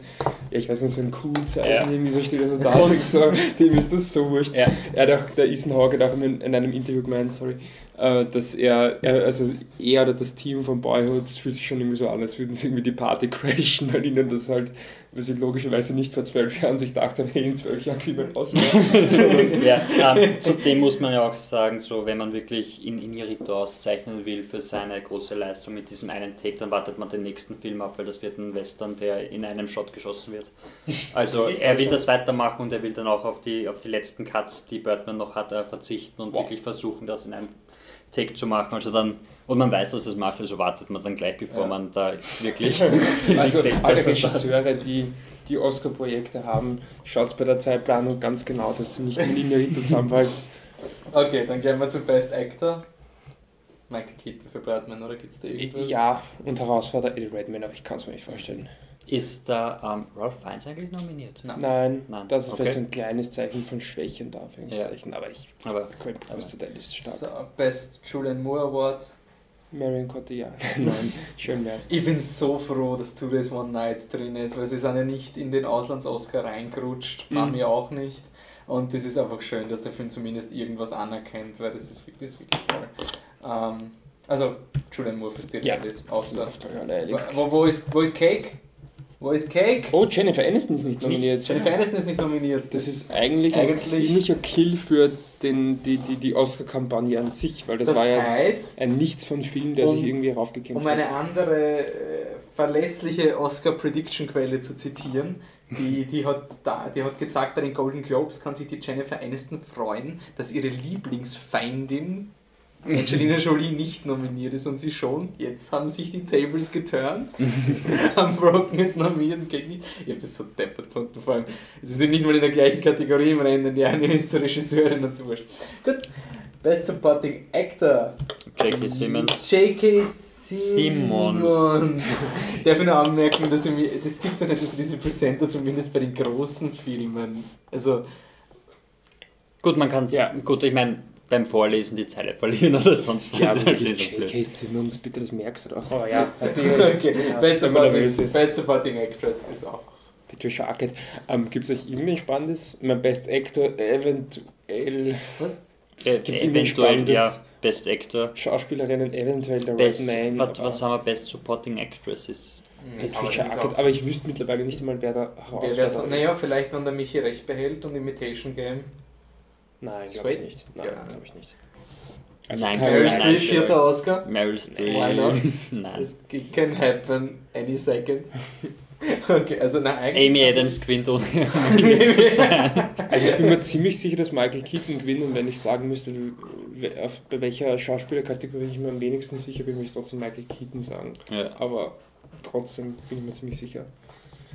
ja, ich weiß nicht, so ein cool Zeichen, Ja. irgendwie so steht er so da und ich so, dem ist das so wurscht. Ja. Er hat auch, der Hawke hat auch in, in einem Interview gemeint, sorry, äh, dass er, er, also er oder das Team von Boyhood, das fühlt sich schon irgendwie so an, als würden sie irgendwie die Party crashen, weil ihnen das halt, weil sie logischerweise nicht vor zwölf Jahren sich dachten, hey, in zwölf Jahren kriegen wir raus. ja, ähm, zudem muss man ja auch sagen, so wenn man wirklich in Inarito auszeichnen will für seine große Leistung mit diesem einen Take, dann wartet man den nächsten Film ab, weil das wird ein Western, der in einem Shot geschossen wird. Also er will das weitermachen und er will dann auch auf die, auf die letzten Cuts, die Birdman noch hat, äh, verzichten und Wow. wirklich versuchen, das in einem Take zu machen. Also dann, und man weiß, dass es macht, also wartet man dann gleich, bevor Ja. man da wirklich. Also wirklich alle. Regisseure, die die Oscar-Projekte haben, schaut bei der Zeitplanung ganz genau, dass sie nicht in Inarito zusammenfällt. Okay, dann gehen wir zu Best Actor. Michael Keaton für Birdman, oder gibt es da irgendwas? Ja, und Herausforderer Eddie Redmayne, aber ich kann es mir nicht vorstellen. Ist da ähm, Ralph Fiennes eigentlich nominiert? Nein. Nein, Nein, das ist okay. vielleicht so ein kleines Zeichen von Schwäche, in Anführungszeichen, aber ich Aber to Dead ist stark. So, Best Julian Moore Award. Marion Cotillard, nein, schön wär's. Ich bin so froh, dass Two Days One Night drin ist, weil sie sind ja nicht in den Auslands-Oscar reingerutscht, Mhm. Mami auch nicht. Und das ist einfach schön, dass der Film zumindest irgendwas anerkennt, weil das ist wirklich, das ist wirklich toll. Ähm, also, Julian Moore fürs Ja. Direkt ist, außer. Ja. Wo, wo, ist, wo ist Cake? Wo ist Cake? Oh, Jennifer Aniston ist nicht nominiert. Jennifer Aniston ist nicht nominiert. Das ist eigentlich, ein Eigentlich- ziemlicher Kill für den, die, die, die Oscar-Kampagne an sich, weil das, Das war ja ein Nichts von Film, der Um- sich irgendwie raufgekämpft um eine hat. andere äh, verlässliche Oscar-Prediction-Quelle zu zitieren, die, die, hat da, die hat gesagt, bei den Golden Globes kann sich die Jennifer Aniston freuen, dass ihre Lieblingsfeindin Angelina Jolie nicht nominiert ist und sie schon. Jetzt haben sich die Tables geturnt. haben Broken ist nominiert gegen nicht. Ich habe das so deppert gefunden, vor allem. Sie sind nicht mal in der gleichen Kategorie im Rennen. Die eine ist Regisseurin und wurscht. Gut. Best Supporting Actor. J.K. Simmons. J.K. Simmons. Simmons. Darf ich noch anmerken, dass ich, das gibt es ja nicht, dass diese Presenter zumindest bei den großen Filmen, also Gut, man kann es. Ja. Gut, ich meine, beim Vorlesen die Zeile verlieren oder sonst Ja, was. aber schon blöd. J.K. Simmons, bitte, das merkst du doch. Oh ja, hast du okay. Ja, Best, man Supporting. Best Supporting Actress ist auch. Patricia Arquette. Ähm, Gibt es euch irgendwie Spannendes? Mein Best Actor, eventuell Was? Äh, Gibt's irgendwie eventuell, Spannendes? ja, Best Actor. Schauspielerinnen, eventuell der Best, Red Man. was, aber- was haben wir? Best Supporting Actress ist. Patricia Arquette, aber ich wüsste mittlerweile nicht einmal, wer da Herausforderer naja, vielleicht, wenn der Michi recht behält und Imitation Game. Nein, glaube ich nicht. Nein, Ja. glaube ich nicht. Nein, keine Meryl nein, Streep, nein, vierter Oscar. Meryl Streep. Why not? Nein. Das can happen any second. Okay, also na eigentlich. Amy Adams gewinnt ohne zu sein. Also ich bin mir ziemlich sicher, dass Michael Keaton gewinnt und wenn ich sagen müsste, bei welcher Schauspielerkategorie ich mir am wenigsten sicher bin, würde ich trotzdem Michael Keaton sagen. Ja. Aber trotzdem bin ich mir ziemlich sicher.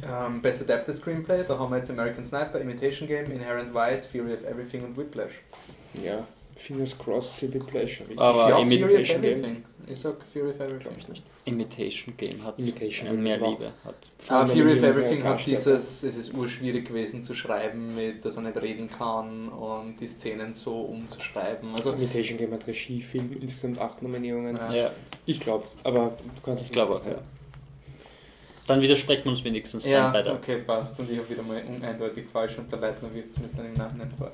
Ähm, Best Adapted Screenplay, da haben wir jetzt American Sniper, Imitation Game, Inherent Vice, Fury of Everything und Whiplash. Ja, fingers crossed für Whiplash. aber ja, Imitation Fury of Game? Everything. Ich sag Fury of Glaube Everything. ich nicht. Imitation Game hat Imitation äh, Game, mehr Liebe. Hat. Ah, Fury of Everything hat dieses, es ist urschwierig gewesen zu schreiben, mit, dass er nicht reden kann und die Szenen so umzuschreiben. Also, Imitation Game hat Regie, Film, insgesamt acht Nominierungen. Ja. Ja, Ich glaube, aber du kannst ich glaube auch, ja. Dann widersprechen wir uns wenigstens dann ja, bei der. okay, passt. Und ich habe wieder mal uneindeutig falsch und der Leitner wirft es mir dann im Nachhinein vor.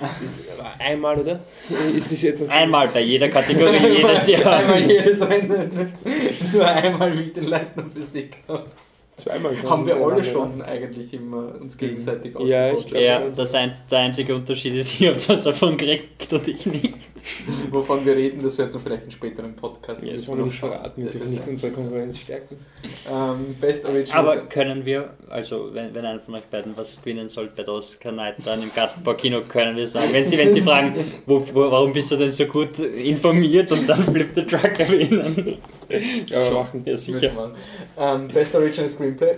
Einmal, oder? Ist bis jetzt das Einmal bei jeder Kategorie jedes Jahr. Einmal jedes Rennen. Nur einmal, wie ich den Leitner besiegt habe. Zweimal schon. Haben wir alle schon eigentlich immer uns gegenseitig Ja, ich ausgebaut. glaub, Ja, das ein, der einzige Unterschied ist, ihr habt was davon gekriegt und ich nicht. Wovon wir reden, das wird wir vielleicht in späteren Podcast. Ja, das wollen wir nicht verraten, wir Das dürfen ist nicht unsere. Konkurrenz stärken. Ähm, Best Original. Aber können wir, also wenn, wenn einer von euch beiden was gewinnen soll bei der Oscar Night dann im Gartenbaukino, können wir sagen, wenn sie, wenn sie fragen, wo, wo, warum bist du denn so gut informiert und dann Flip the Truck erwähnen. Ja, machen. Ja, Müssen sicher. wir. Ähm, Best Original Screenplay.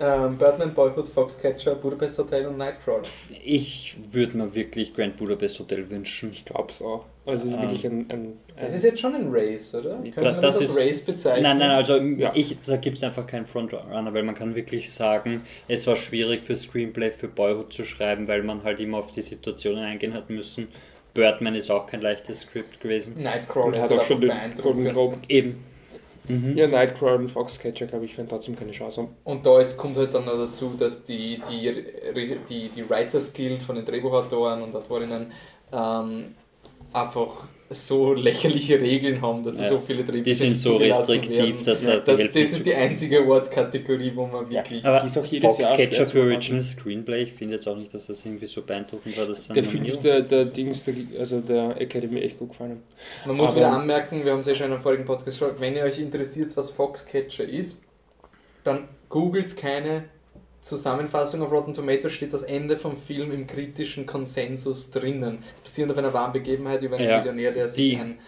Ähm, Birdman, Boyhood, Foxcatcher, Budapest Hotel und Nightcrawler. Ich würde mir wirklich Grand Budapest Hotel wünschen. Ich glaube es auch. Also es ist Ah. wirklich ein... ein, ein ist jetzt schon ein Race, oder? Können Das- wir das das als Race bezeichnen? Nein, nein, also Ja. ich, da gibt es einfach keinen Frontrunner, weil man kann wirklich sagen, es war schwierig für Screenplay für Boyhood zu schreiben, weil man halt immer auf die Situationen eingehen hat müssen. Birdman ist auch kein leichtes Skript gewesen. Nightcrawler hat auch schon den. Golden Globe. Eben. Mhm. Ja, Nightcrawler und Foxcatcher, glaube ich, werden trotzdem keine Chance haben. Und da ist, kommt halt dann noch dazu, dass die, die, die, die Writers Guild von den Drehbuchautoren und Autorinnen ähm, einfach so lächerliche Regeln haben, dass sie Ja. so viele Drehbücher Die sind so restriktiv, werden. dass da die das, das ist die einzige Awards-Kategorie, wo man wirklich... Aber Die ist auch jedes Jahr Foxcatcher für. Original Screenplay, ich finde jetzt auch nicht, dass das irgendwie so beeindruckend war, dass Der Film ist der, der Dings, der, also der Academy echt gut gefallen. Man muss Aber- wieder anmerken, wir haben es ja schon in einem vorigen Podcast geschaut, wenn ihr euch interessiert, was Foxcatcher ist, dann googelt keine Zusammenfassung auf Rotten Tomatoes, steht das Ende vom Film im kritischen Konsensus drinnen. Basierend auf einer wahren Begebenheit über einen Ja. Millionär, der sich ein...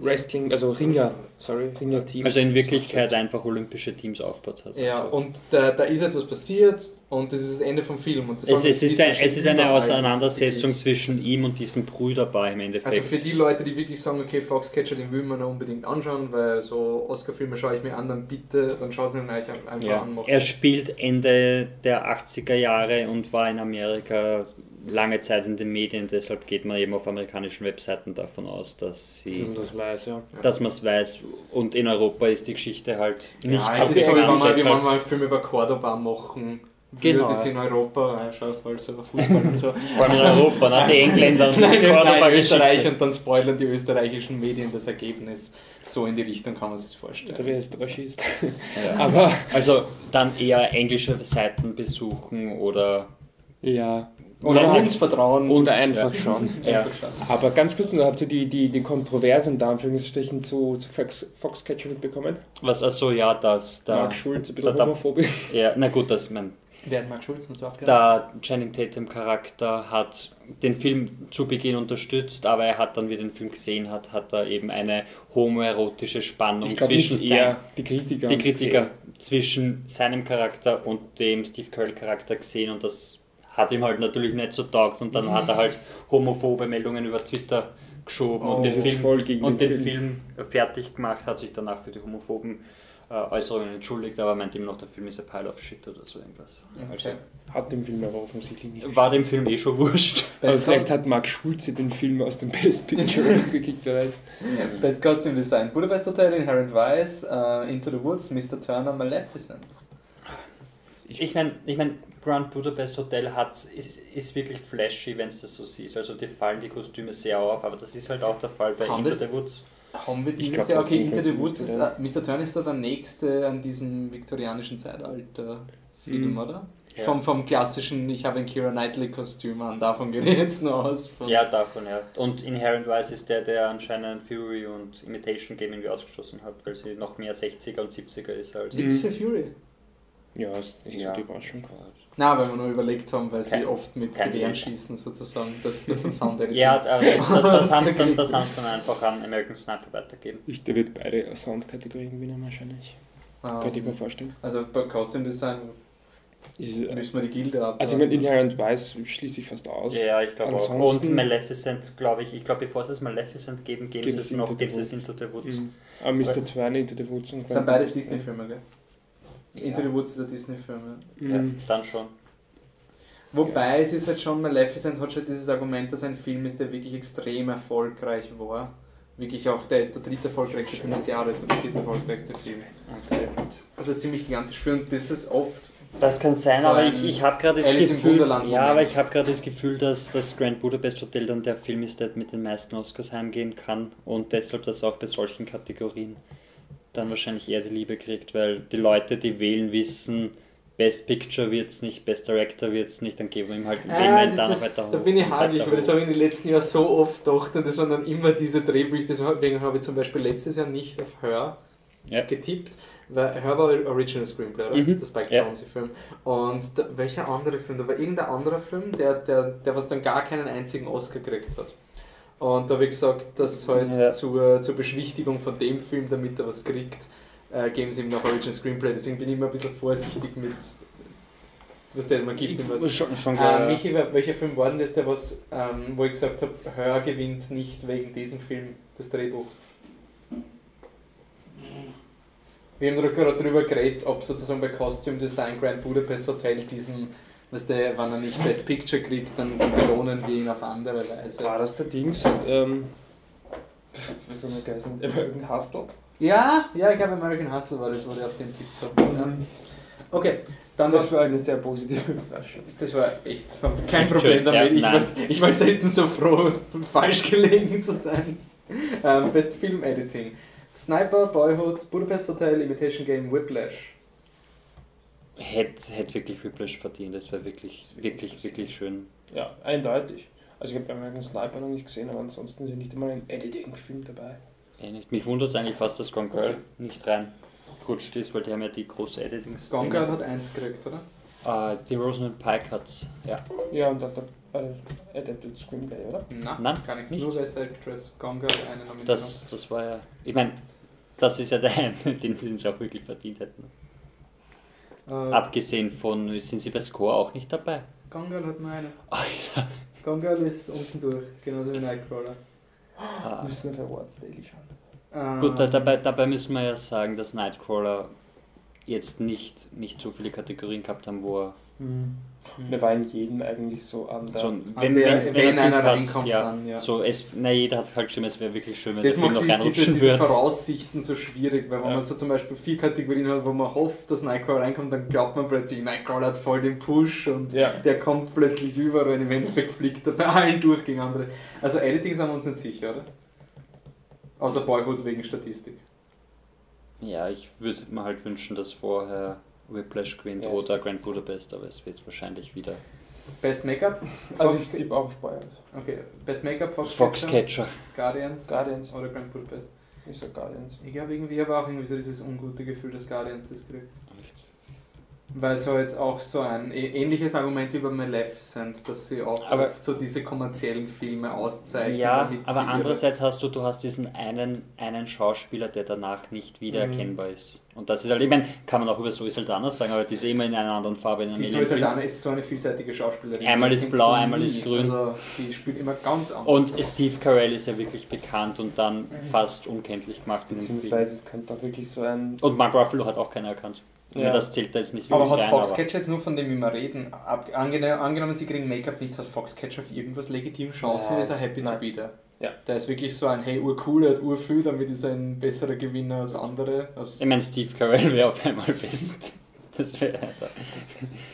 Wrestling, also Ringer, sorry, Ringer-Team. Also in Wirklichkeit einfach olympische Teams aufgebaut hat. Ja, Also- und da, da ist etwas passiert und das ist das Ende vom Film. Und das es, es, ist ein, es ist eine Auseinandersetzung zwischen ihm und diesem Brüderball im Endeffekt. Also für die Leute, die wirklich sagen, okay, Foxcatcher, den will man noch unbedingt anschauen, weil so Oscar-Filme schaue ich mir an, dann bitte, dann schaut es mir einfach ja. an. macht Er spielt Ende der 80er Jahre und war in Amerika lange Zeit in den Medien, deshalb geht man eben auf amerikanischen Webseiten davon aus, dass sie dass man das weiß, ja. dass man es weiß. Und in Europa ist die Geschichte halt nicht Ja, so es ist so, wie wenn wir, wenn wir einen Film über Cordoba machen Genau. Jetzt in Europa, äh, schaust halt so Fußball und so. Vor allem in Europa, ne? die Engländer und die Nein, nein. Österreich und dann spoilern die österreichischen Medien das Ergebnis. So in die Richtung kann man sich Der vorstellen. wer ist Raschist. Ja. Aber Also dann eher englische Seiten besuchen oder ja. Oder Ja, uns vertrauen. Oder einfach schon. Ja. Einfach schauen. Aber ganz kurz nur, habt ihr die, die, die Kontroversen da Anführungsstrichen zu, zu Fox, Foxcatcher mitbekommen? was also ja, dass da, Mark Schulz ein bisschen da- da- homophob ist. ja, na gut, dass man Wer ist Mark Schulz? Zu aufklären? der Channing Tatum Charakter hat den Film zu Beginn unterstützt, aber er hat dann, wie er den Film gesehen hat, hat er eben eine homoerotische Spannung Ich glaube zwischen nicht sein- die Kritiker. die Kritiker zwischen seinem Charakter und dem Steve Carell Charakter gesehen und das hat ihm halt natürlich nicht so taugt und dann hat er halt homophobe Meldungen über Twitter geschoben Oh, und den, Film, und den den Film. Film fertig gemacht, hat sich danach für die homophoben äh, Äußerungen entschuldigt, aber meint ihm noch, der Film ist a pile of shit oder so irgendwas. Okay. Also. Hat dem Film aber offensichtlich nicht. war dem Film eh schon wurscht. Also vielleicht hat Mark Schulze den Film aus dem Best Picture rausgekickt, wer weiß. Best Costume Design. Budapest Hotel, Inherent Vice, äh, Into the Woods, Mr. Turner, Maleficent. Ich meine, ich mein, Grand Budapest Hotel hat, ist, ist wirklich flashy, wenn es das so siehst. Also dir fallen die Kostüme sehr auf, aber das ist halt auch der Fall bei Kann Into das- the Woods. Haben wir dieses glaub, Jahr, okay, Into the Woods ist, äh, Mr. Turner ist so der nächste an diesem viktorianischen Zeitalter-Film, Mhm. oder? Ja. Vom, vom klassischen, ich habe ein Kira Knightley-Kostüm an, davon geht jetzt nur aus. Ja, davon, ja. Und Inherent Vice ist der, der anscheinend Fury und Imitation Game irgendwie ausgeschlossen hat, weil sie noch mehr 60er und 70er ist als. Nichts für Fury. Ja, ist nicht Ja. so die Überraschung. Na, weil wir nur überlegt haben, weil sie Kein- oft mit Gewehren schießen, sozusagen. Das, das sind Sound Ja, aber das, das, das, haben sie dann, Okay. das haben sie dann einfach an American Sniper weitergegeben. Ich, der wird beide Soundkategorien gewinnen wahrscheinlich. Könnte ich mir vorstellen. Also bei Costume Design Ist, äh, müssen wir die Gilde ab. also ich meine, Inherent Vice schließe ich fast aus. Ja, ich glaube auch. Und Maleficent, glaube ich, ich glaube, bevor sie es Maleficent geben, geben sie es noch, geben sie es. Into the Woods. Mhm. Aber Mr. Twine, Into the Woods und Das sind beides Disney-Filme, gell? Into the Woods ist ein Disney-Film. Ja. Ja, Mhm. dann schon. Wobei es ist halt schon, Maleficent hat schon dieses Argument, dass ein Film ist, der wirklich extrem erfolgreich war. Wirklich auch, der ist der dritte erfolgreichste Film des Jahres oder vierte erfolgreichste Film. Okay. Also ziemlich gigantisch viel und das ist oft. Das kann sein, So aber ich, ich habe gerade das Alice Gefühl, ja, aber ich habe gerade das Gefühl, dass das Grand Budapest Hotel dann der Film ist, der mit den meisten Oscars heimgehen kann und deshalb das auch bei solchen Kategorien dann wahrscheinlich eher die Liebe kriegt, weil die Leute, die wählen, wissen, Best Picture wird's nicht, Best Director wird's nicht, dann geben wir ihm halt wir Ah, ihn dann das noch ist, weiter da hoch bin ich hagelig, weiter weil das hoch. habe ich in den letzten Jahren so oft gedacht und das waren dann immer diese Drehbücher. Deswegen habe ich zum Beispiel letztes Jahr nicht auf Hör Ja. getippt, weil Hör war Original Screenplay, oder? Mhm. Der Spike Ja. Jonze-Film. Und da, welcher andere Film? Da war irgendein anderer Film, der, der, der was dann gar keinen einzigen Oscar gekriegt hat. Und da habe ich gesagt, dass halt Ja. zur, zur Beschwichtigung von dem Film, damit er was kriegt, äh, geben sie ihm noch Original Screenplay. Deswegen bin ich immer ein bisschen vorsichtig mit, was der man gibt. was. Schon, schon Äh. Michi, wel- welcher Film war denn das, der was, ähm, wo ich gesagt habe, Hör gewinnt nicht wegen diesem Film das Drehbuch? Wir haben gerade drüber geredet, ob sozusagen bei Costume Design Grand Budapest Hotel diesen, was der, wenn er nicht Best Picture kriegt, dann belohnen wir ihn auf andere Weise. War das der Dings? Ähm, wie soll man geheißen? American Hustle? Ja, ja, ich glaube American Hustle war das, wo der auf den Tipp habe. Ja. Okay, dann Das was war eine sehr positive Überraschung. Das war echt kein Problem damit. ich, war, ich war selten so froh, falsch gelegen zu sein. Ähm, Best Film Editing. Sniper, Boyhood, Budapest Hotel, Imitation Game, Whiplash. Hätte hätt wirklich Whiplash verdient, das wäre wirklich, wirklich, wirklich schön. Ja, eindeutig. Also ich habe American Sniper noch nicht gesehen, aber ansonsten ist ja nicht einmal ein Editing-Film dabei. Eh nicht. Mich wundert es eigentlich fast, dass Gone Girl nicht reingerutscht ist, weil die haben ja die große editing Gone Girl hat eins gekriegt, oder? Äh, die Rosamund Pike hat's, ja. Ja, und hat er äh, Adapted Screenplay, oder? Nein, Nein, gar nichts. nicht. Nur Best Actress. Gone Girl, eine Nominierung. Das, das war ja. Ich meine, das ist ja der eine, den, den sie auch wirklich verdient hätten. Äh, Abgesehen von, sind sie bei Score auch nicht dabei? Gone Girl hat nur eine. Alter. Gone Girl ist unten durch, genauso wie Nightcrawler. Ah. Müssen wir Awards Daily schauen. Ähm, Gut, da, dabei, dabei müssen wir ja sagen, dass Nightcrawler jetzt nicht, nicht so viele Kategorien gehabt haben, wo er Mhm. Der war in jedem eigentlich so an der. so, An wenn, der- wenn er einer reinkommt, ja, dann, ja. So, es, na, jeder hat halt geschrieben, es wäre wirklich schön, wenn Das der Film noch die, diese, reinrutschen diese würde. Voraussichten so schwierig, weil wenn Ja. man so zum Beispiel vier Kategorien hat, wo man hofft, dass Nightcrawler reinkommt, dann glaubt man plötzlich, Nightcrawler hat voll den Push und Ja. der kommt plötzlich überall und im Endeffekt fliegt er bei allen durch gegen andere. Also Editing sind wir uns nicht sicher, oder? Außer Boyhood wegen Statistik. Ja, ich würde mir halt wünschen, dass vorher Whiplash gewinnt Ja, oder Grand Budapest, aber es wird wahrscheinlich wieder Best Make-up? Also Fox- ich tippe auch auf Bayern. Okay, Best Make-up, Fox, Foxcatcher. Guardians, Guardians. oder Grand Budapest. Ich sag Guardians. Ich glaube irgendwie, ich habe auch irgendwie so dieses ungute Gefühl, dass Guardians das kriegt. Weil es halt auch so ein ä- ähnliches Argument bei Maleficent, dass sie auch Aber- oft so diese kommerziellen Filme auszeichnen. Ja, aber andererseits hast du, du hast diesen einen, einen Schauspieler, der danach nicht wiedererkennbar Mhm. ist. Und das ist halt, ich meine, kann man auch über Zoe Saldana sagen, aber die ist immer in einer anderen Farbe in einem Die Zoe. Saldana ist so eine vielseitige Schauspielerin. Einmal ist blau, einmal nie. ist grün. Also die spielt immer ganz anders. Und Steve Carell ist ja wirklich bekannt und dann fast unkenntlich gemacht. Beziehungsweise es könnte auch wirklich so ein. Und Mark Ruffalo hat auch keiner erkannt. Ja. Das zählt da jetzt nicht wirklich aber hat Foxcatcher jetzt nur von dem, wie wir reden, ab, angenommen, angenommen sie kriegen Make-up nicht, hat Foxcatcher auf irgendwas legitim Chancen, Nein. ist er happy Nein. to be there. Ja. Der ist wirklich so ein, hey, urcool, er hat urviel, damit ist er ein besserer Gewinner als andere. Als, Ich meine, Steve Carell wäre auf einmal best. Das wäre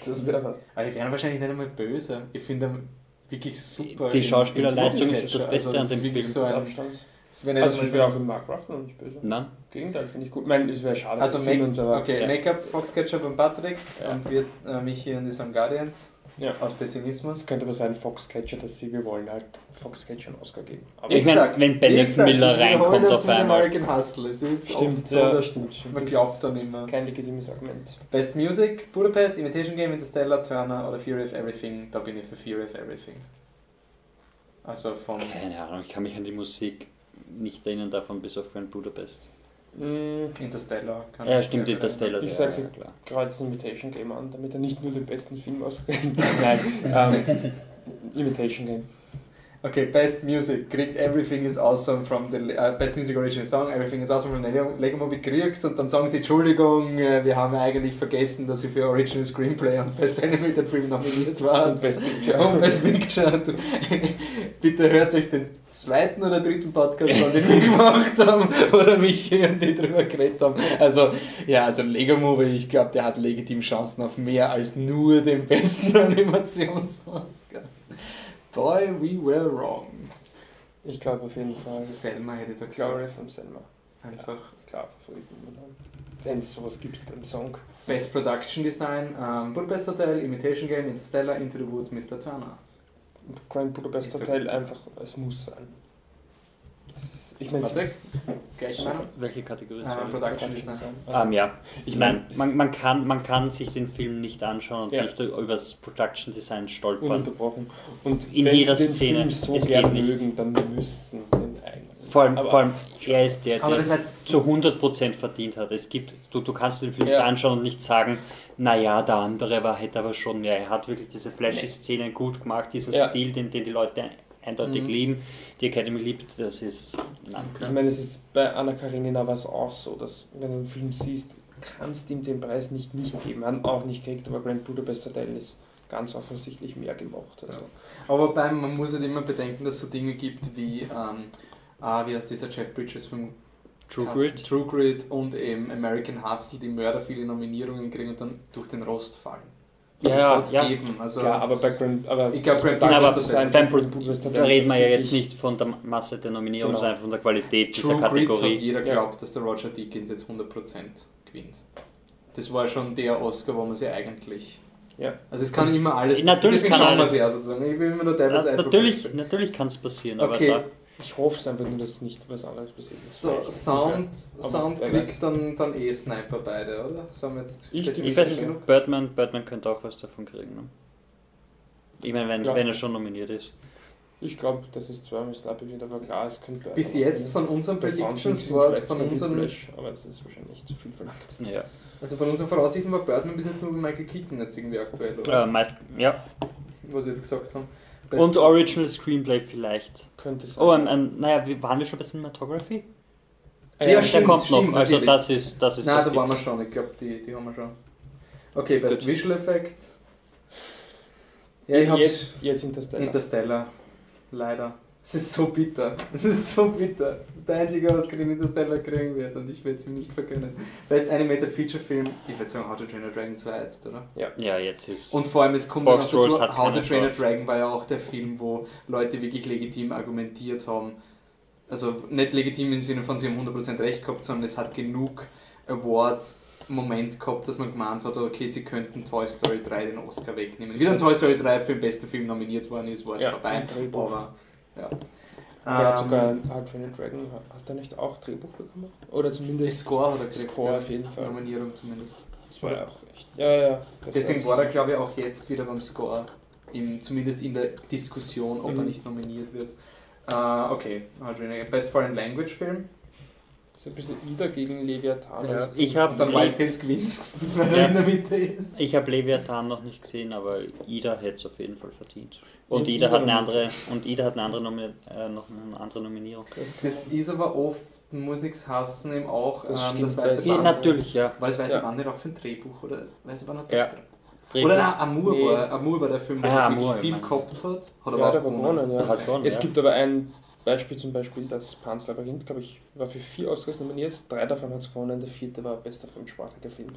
Das wäre was. aber die wären wahrscheinlich nicht einmal böse. Ich finde ihn wirklich super. Die in- Schauspielerleistung in ist das. Beste das an dem Film. So ein, Also ich wäre auch im Mark Ruffalo nicht böse. Nein? Gegenteil, finde ich gut. Ich meine, es wäre schade, Also dass Make, Siemens, aber okay, ja. Make-up, Foxcatcher beim Patrick Ja. und wir, äh, Michi und die Guardians ja. aus Pessimismus. Es könnte aber sein, Foxcatcher, dass sie, wir wollen halt Foxcatcher einen Oscar geben. Aber Ich meine, wenn Bennett Miller ich reinkommt das auf mit einmal. American Hustle. Es ist Stimmt, so, ja, dass stimmt, stimmt. man glaubt dann immer. kein legitimes Argument. Best Music, Budapest, Imitation Game, Interstellar, Turner oder Fury of Everything. Da bin ich für Fury of Everything. Also von Keine Ahnung, ich kann mich an die Musik nicht erinnern davon, bis auf Grand Budapest. Mm, Interstellar. kann Ja, ich stimmt, Interstellar. Ich ja, sag's ja, klar. gerade das Imitation Game an, damit er nicht nur den besten Film auswählt. Nein, ähm, Imitation Game. Okay, Best Music kriegt Everything is Awesome from the äh, Best Music Original Song, Everything is Awesome from the Lego, Movie kriegt und dann sagen sie Entschuldigung, äh, wir haben eigentlich vergessen, dass sie für Original Screenplay und Best Animated Film nominiert waren. Und Best Picture. Und Best Picture. Bitte hört euch den zweiten oder dritten Podcast an, den wir gemacht haben oder mich und die drüber geredet haben. Also, ja, also Lego Movie, ich glaube, der hat legitim Chancen auf mehr als nur den besten Animationsoscar. Boy, we were wrong. Ich glaube auf jeden Fall. Selma hätte da Glory gesagt. from Selma. Einfach. Klar, Favoriten. Wenn es sowas gibt beim Song. Best Production Design, ähm, Budapest Hotel, Imitation Game, Interstellar, Into the Woods, Mr. Turner. Grand Budapest Hotel einfach, es muss sein. Ich meine? Welche Kategorie? Ähm, sorry? Production Design. Ähm, ja, Ich ich mein, meine, man, man, kann, man kann sich den Film nicht anschauen und Ja. nicht über das Production Design stolpern. ununterbrochen. Und In wenn jeder sie den Szene. Film so Es gern geht nicht. mögen, dann müssen sie ihn eigentlich. Vor allem, Aber- vor allem er ist der, der es heißt- zu 100% verdient hat. Es gibt, du, du kannst den Film Ja. anschauen und nicht sagen, naja, der andere war, hätte aber schon mehr. Er hat wirklich diese flashy-Szenen gut gemacht, diesen Ja. Stil, den, den die Leute eindeutig Mhm. lieben. Die Academy liebt, das ist. Nein. Ich meine, es ist bei Anna Karenina war es auch so, dass wenn du einen Film siehst, kannst du ihm den Preis nicht nicht geben. Hat auch nicht gekriegt, aber Grand Budapest Hotel ist ganz offensichtlich mehr gemacht. Also. Aber beim, man muss halt immer bedenken, dass es so Dinge gibt wie, ähm, ah, wie heißt dieser Jeff Bridges Film? True Grit. True Grit und eben American Hustle, die Mörder viele Nominierungen kriegen und dann durch den Rost fallen. Ja, ja. geben. Also, Klar, aber bei Grand, aber Ich glaub, Grand Nein, aber Budapest Design beim von Grand Budapest Da reden wir ja jetzt nicht von der Masse der Nominierungen, Genau. sondern von der Qualität dieser True Grit hat Kategorie. jeder Ja. glaubt, dass der Roger Deakins jetzt 100% gewinnt. Das war schon der Oscar, wo man sie eigentlich... Ja. Also es kann immer alles Natürlich deswegen kann alles. ja sozusagen. Ich will immer nur teilweise Ja, einfach- natürlich natürlich kann es passieren, aber Okay. da, Ich hoffe es einfach nur, dass nicht was anderes passiert. So. Sound, Sound kriegt dann, dann eh Sniper beide, oder? Sagen wir jetzt Ich- ich weiß nicht, genug? Birdman, Birdman könnte auch was davon kriegen. Ne? Ich meine, wenn, wenn er schon nominiert ist. Ich glaube, dass es zweimal Sniper wird, aber klar, es könnte. Bis jetzt von unseren Predictions war es von unseren, Whiplash, aber das ist wahrscheinlich nicht zu viel verlangt. Ja. also von unseren Voraussichten war Birdman bis jetzt nur Michael Keaton jetzt irgendwie aktuell, oder? Äh, Mike- ja. Was wir jetzt gesagt haben. Und Best- Original Screenplay vielleicht. Könnte es Oh, ähm, ähm, naja, wir- waren wir schon bei Cinematography? Ah Ja, ja, der stimmt, kommt stimmt, noch. Also natürlich. das ist, das ist Nein, der da waren wir Fix. schon. Ich glaube, die, die haben wir schon. Okay, Best Gut. Visual Effects. Ja, ich hab's. jetzt, jetzt Interstellar. Interstellar. Leider. Es ist so bitter. Es ist so bitter. Der einzige, was gegen Interstellar kriegen wird und ich werde es ihm nicht vergönnen. Best Animated Feature Film, ich würde sagen How to Train a Dragon 2 jetzt, oder? Ja, jetzt ist. Und vor allem, es kommt noch Box Rules dazu, How to Train a. Dragon war ja auch der Film, wo Leute wirklich legitim argumentiert haben. Also nicht legitim im Sinne von, sie haben 100% recht gehabt, sondern es hat genug Award-Moment gehabt, dass man gemeint hat, okay, sie könnten Toy Story 3 den Oscar wegnehmen. Wie dann Toy Story 3 für den besten Film nominiert worden ist, war es Ja, vorbei. Aber, ja. Er hat Ähm, sogar Hard Train Dragon, hat er nicht auch Drehbuch bekommen? Oder zumindest Score hat er gekriegt. Score auf jeden Fall. Nominierung zumindest. Das war ja auch echt. Ja, ja. Deswegen war er, glaube ich, auch jetzt wieder beim Score. Im, zumindest in der Diskussion, ob er Mhm. nicht nominiert wird. Äh, okay, Best Foreign Language Film. Das ist ein bisschen Ida gegen Leviathan. Ja. Ich habe dann Wild Tales gewinnt, weil er in der Mitte ist. Ich habe Leviathan noch nicht gesehen, aber Ida hätte es auf jeden Fall verdient. Und Ida Ida hat eine andere und Ida hat eine andere Nomi äh, noch eine andere Nominierung. Das ist aber oft, muss nichts hassen, eben auch Das ähm, das weil weiße Band. natürlich, ja. War das weiße Ja. Band nicht auch für ein Drehbuch? Oder weiße Band hat Ja. Oder nein, Amour, Nee. war, Amour war der Film, der Ah, wirklich Amour, viel ich meine. gehabt hat. Hat aber Ja, auch gewonnen, ja. Es ja. gibt aber ein Beispiel zum Beispiel, das Pan's Labyrinth, glaube ich, war für vier Oscars nominiert. Drei davon hat es gewonnen, der vierte war bester fremdsprachiger Film.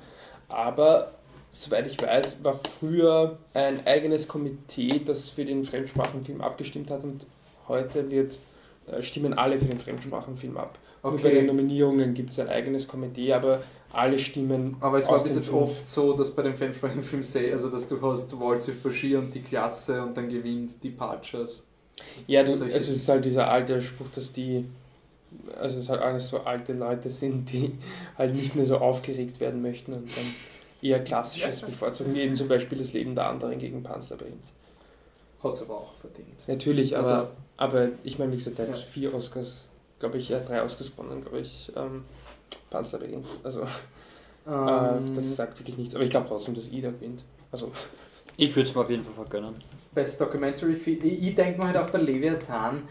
Aber, soweit ich weiß, war früher ein eigenes Komitee, das für den Fremdsprachenfilm abgestimmt hat und heute wird, äh, stimmen alle für den Fremdsprachenfilm ab. Und bei Okay. den Nominierungen gibt es ein eigenes Komitee, aber alle stimmen Aber es war bis jetzt Film. oft so, dass bei den Filmsprachen Film say, also dass du hast Waltz with Bashir und die Klasse und dann gewinnt Departures. Ja, du, also es ist halt dieser alte Spruch, dass die, also es halt alles so alte Leute sind, die halt nicht mehr so aufgeregt werden möchten und dann eher Klassisches bevorzugen, wie eben zum Beispiel das Leben der anderen gegen Pan's Labyrinth. Hat es aber auch verdient. Natürlich, aber, Also- aber ich meine, wie gesagt, der hat Ja. vier Oscars, glaube ich, ja, drei Oscars gewonnen, glaube ich, ähm, Pan's Labyrinth. Also Ähm, äh, das sagt wirklich nichts, aber ich glaube trotzdem, dass Ida gewinnt. Also Ich würde es mir auf jeden Fall vergönnen. Best Documentary Film. Ich, ich denke mir halt auch bei Leviathan,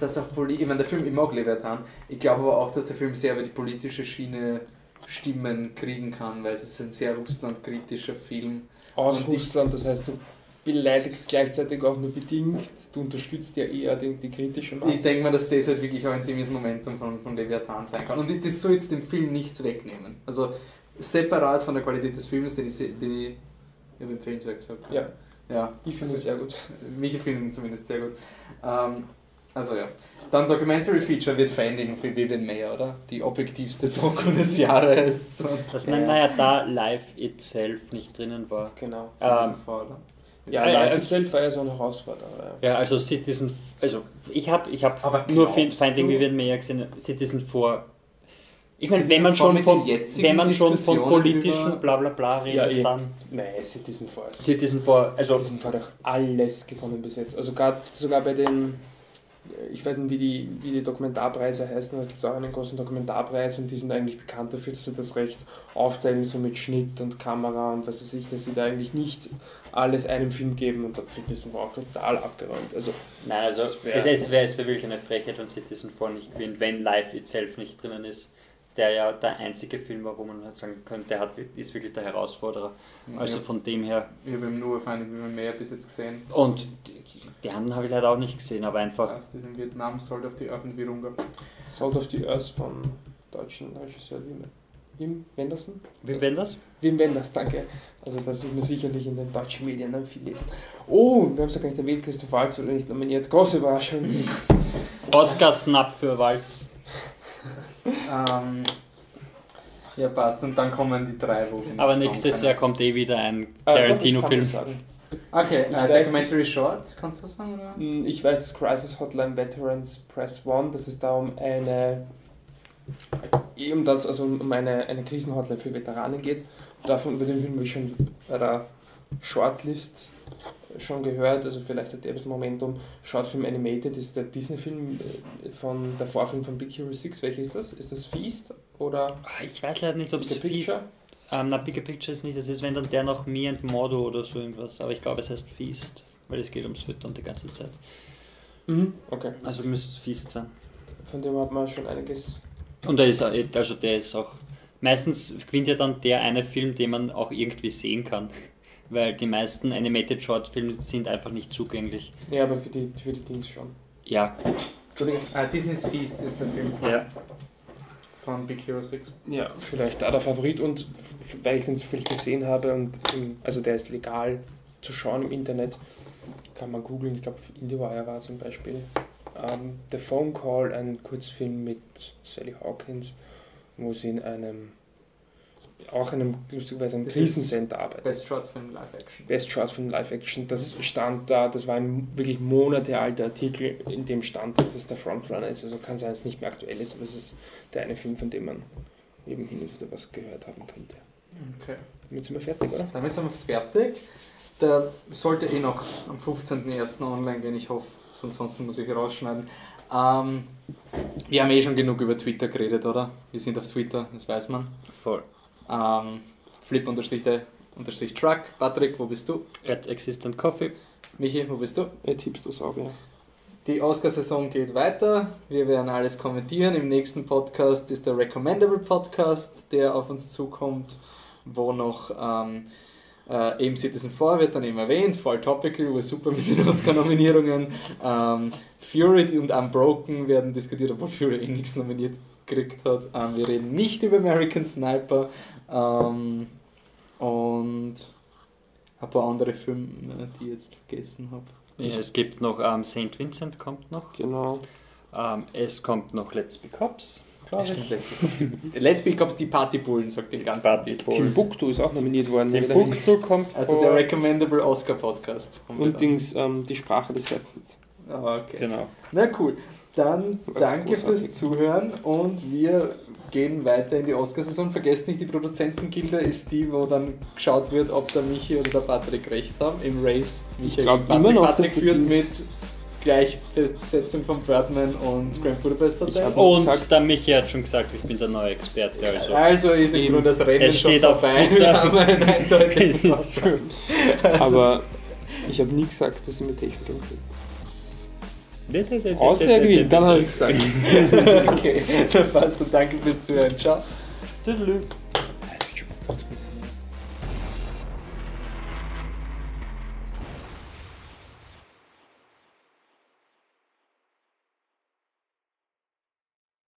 dass auch Poli ich meine, der Film, ich mag Leviathan, ich glaube aber auch, dass der Film sehr über die politische Schiene Stimmen kriegen kann, weil es ist ein sehr russlandkritischer Film. aus Und Russland, das heißt, du beleidigst gleichzeitig auch nur bedingt, du unterstützt ja eher die, die kritische Masse. Ich denke mir, dass das halt wirklich auch ein ziemliches Momentum von, von Leviathan sein kann. Und das soll jetzt dem Film nichts wegnehmen. Also separat von der Qualität des Films, den ich, den ich, ich habe empfehlenswert gesagt. Ja, Ja, ich finde es sehr gut. Mich finden ihn zumindest sehr gut. Ähm, also ja. Dann Documentary Feature wird verändigen für Vivian Mayer, oder? Die objektivste Doku des Jahres. Und Das, naja, da Live Itself nicht drinnen war. Genau. Ähm, vor, oder? Ja, Ja, ja, ja, selbst war ja so ein Herausforderer. Ja. Ja, also Citizen, also ich habe ich hab Aber nur Finding Vivian Mayer gesehen, Citizen vor. Ich meine, wenn man schon von, wenn man schon von politischen Blablabla redet, Ja, dann Nein, Citizen Force. Citizen vor, also Citizen Force hat auch alles gewonnen bis jetzt. Also gerade sogar bei den, ich weiß nicht, wie die, wie die Dokumentarpreise heißen, da gibt es auch einen großen Dokumentarpreis und die sind eigentlich bekannt dafür, dass sie das recht aufteilen, so mit Schnitt und Kamera und was weiß ich, dass sie da eigentlich nicht alles einem Film geben und da Citizen Force auch total abgeräumt. Also Nein, also Das es, wär- es wäre es wär wirklich eine Frechheit, wenn Citizen 4 nicht gewinnt, wenn Live Itself nicht drinnen ist. Der ja der einzige Film war, wo man halt sagen könnte, der hat, ist wirklich der Herausforderer. Also ja. von dem her. Ich habe eben nur Finding Vivian Mayer bis jetzt gesehen. Und die, anderen habe ich leider auch nicht gesehen, aber einfach. Aus diesem Vietnam Sold of the Earth und Virunga. Salt of the Earth vom deutschen Regisseur Wim, Wim Wenderson. Wie wenn das? Wim Wenders, danke. Also das wird man sicherlich in den deutschen Medien dann viel lesen. Oh, wir haben es ja gar nicht erwähnt, Christoph Waltz wurde nicht nominiert. Große Überraschung. Oscar-Snap für Walz. Ähm, ja, passt. Und dann kommen die drei, wo wir noch Aber nächstes. Jahr kommt eh wieder ein ich kann Tarantino-Film. das. Okay, Ich äh, weiß Documentary Short, kannst du das sagen? Oder? Hm, Ich weiß, Crisis Hotline Veterans Press One, dass es da um eine eh um das, also um eine, eine Krisenhotline für Veteranen geht. Davon über den Film habe ich schon bei der Shortlist schon gehört, also vielleicht hat der bis Momentum. Shortfilm Animated ist der Disney-Film äh, von der Vorfilm von Big Hero 6. Welcher ist das? Ist das Feast oder Ah, Ich weiß leider nicht, ob es Feast. Picture? Ähm, na, Bigger Picture ist nicht, das ist wenn dann der noch Me and Mordo oder so irgendwas. Aber ich glaube, es heißt Feast, weil es geht ums Füttern die ganze Zeit. Mhm. Okay. Also müsste es Feast sein. Von dem hat man schon einiges Und der ist, auch- also der ist auch, meistens gewinnt ja dann der eine Film, den man auch irgendwie sehen kann. Weil die meisten Animated Short Films sind einfach nicht zugänglich. Ja, aber für die, für die Dings schon. Ja, Entschuldigung, ah, Disney's Feast ist der Film von, ja. von Big Hero 6. Ja, vielleicht da der Favorit und weil ich den so viel gesehen habe und im, also der ist legal zu schauen im Internet, kann man googeln, ich glaube IndieWire war zum Beispiel. Ähm, The Phone Call, ein Kurzfilm mit Sally Hawkins, wo sie in einem, auch einem, lustigerweise einem Krisencenter arbeitet. Best Short Film Live Action. Best Short Film Live Action, das stand da, das war ein wirklich monatealter Artikel, in dem stand, dass das der Frontrunner ist. Also kann sein, dass es nicht mehr aktuell ist, aber es ist der eine Film, von dem man eben hin und wieder was gehört haben könnte. Okay. Damit sind wir fertig, oder? Damit sind wir fertig. Der sollte eh noch am 15.01. online gehen, ich hoffe, sonst sonst muss ich rausschneiden. Ähm, wir haben eh schon genug über Twitter geredet, oder? Wir sind auf Twitter, das weiß man. Voll. Ähm, Flip unterstrich der unterstrich Truck. Patrick, wo bist du? At Existent Coffee. Michi, wo bist du? Auch, ja. Die Oscar-Saison geht weiter. Wir werden alles kommentieren. Im nächsten Podcast ist der Recommendable Podcast, der auf uns zukommt, wo noch ähm, äh, eben Citizen 4 wird dann eben erwähnt, Fall Topical, war super mit den Oscar-Nominierungen. Ähm, Fury und Unbroken werden diskutiert, obwohl Fury eh nichts nominiert gekriegt hat. Ähm, wir reden nicht über American Sniper ähm, und ein paar andere Filme, die ich jetzt vergessen habe. Ja, es gibt noch ähm, St. Vincent kommt noch. Genau. Ähm, es kommt noch Let's Be Cops. Stimmt, Let's Be Cops. Die- Let's Be Cops, die Partybullen, sagt den ganzen Party Titel. Timbuktu ist auch nominiert worden. Buchstuhl kommt Also vor. der Recommendable Oscar Podcast. haben wir Und. Dings, ähm, die Sprache des Herzens. Ah, okay. Genau. Na cool. Dann danke fürs Zuhören und wir gehen weiter in die Oscarsaison. Vergesst nicht, die Produzentengilde ist die, wo dann geschaut wird, ob der Michi oder der Patrick recht haben im Race. Michi glaub gegen immer noch, Patrick führt mit Gleichbesetzung von Birdman und Grand Budapest Ich Hotel. Und gesagt- der Michi hat schon gesagt, ich bin der neue Experte. Also, Also ist im Eben. Grunde das Rennen Es schon steht auf vorbei. Wir haben einen eindeutigen Ausgang. Aber ich habe nie gesagt, dass Imitation Game sind. Außer Er gewinnt, dann habe ich gesagt. okay, dann passt und danke fürs Zuhören. Ciao. Tschüss.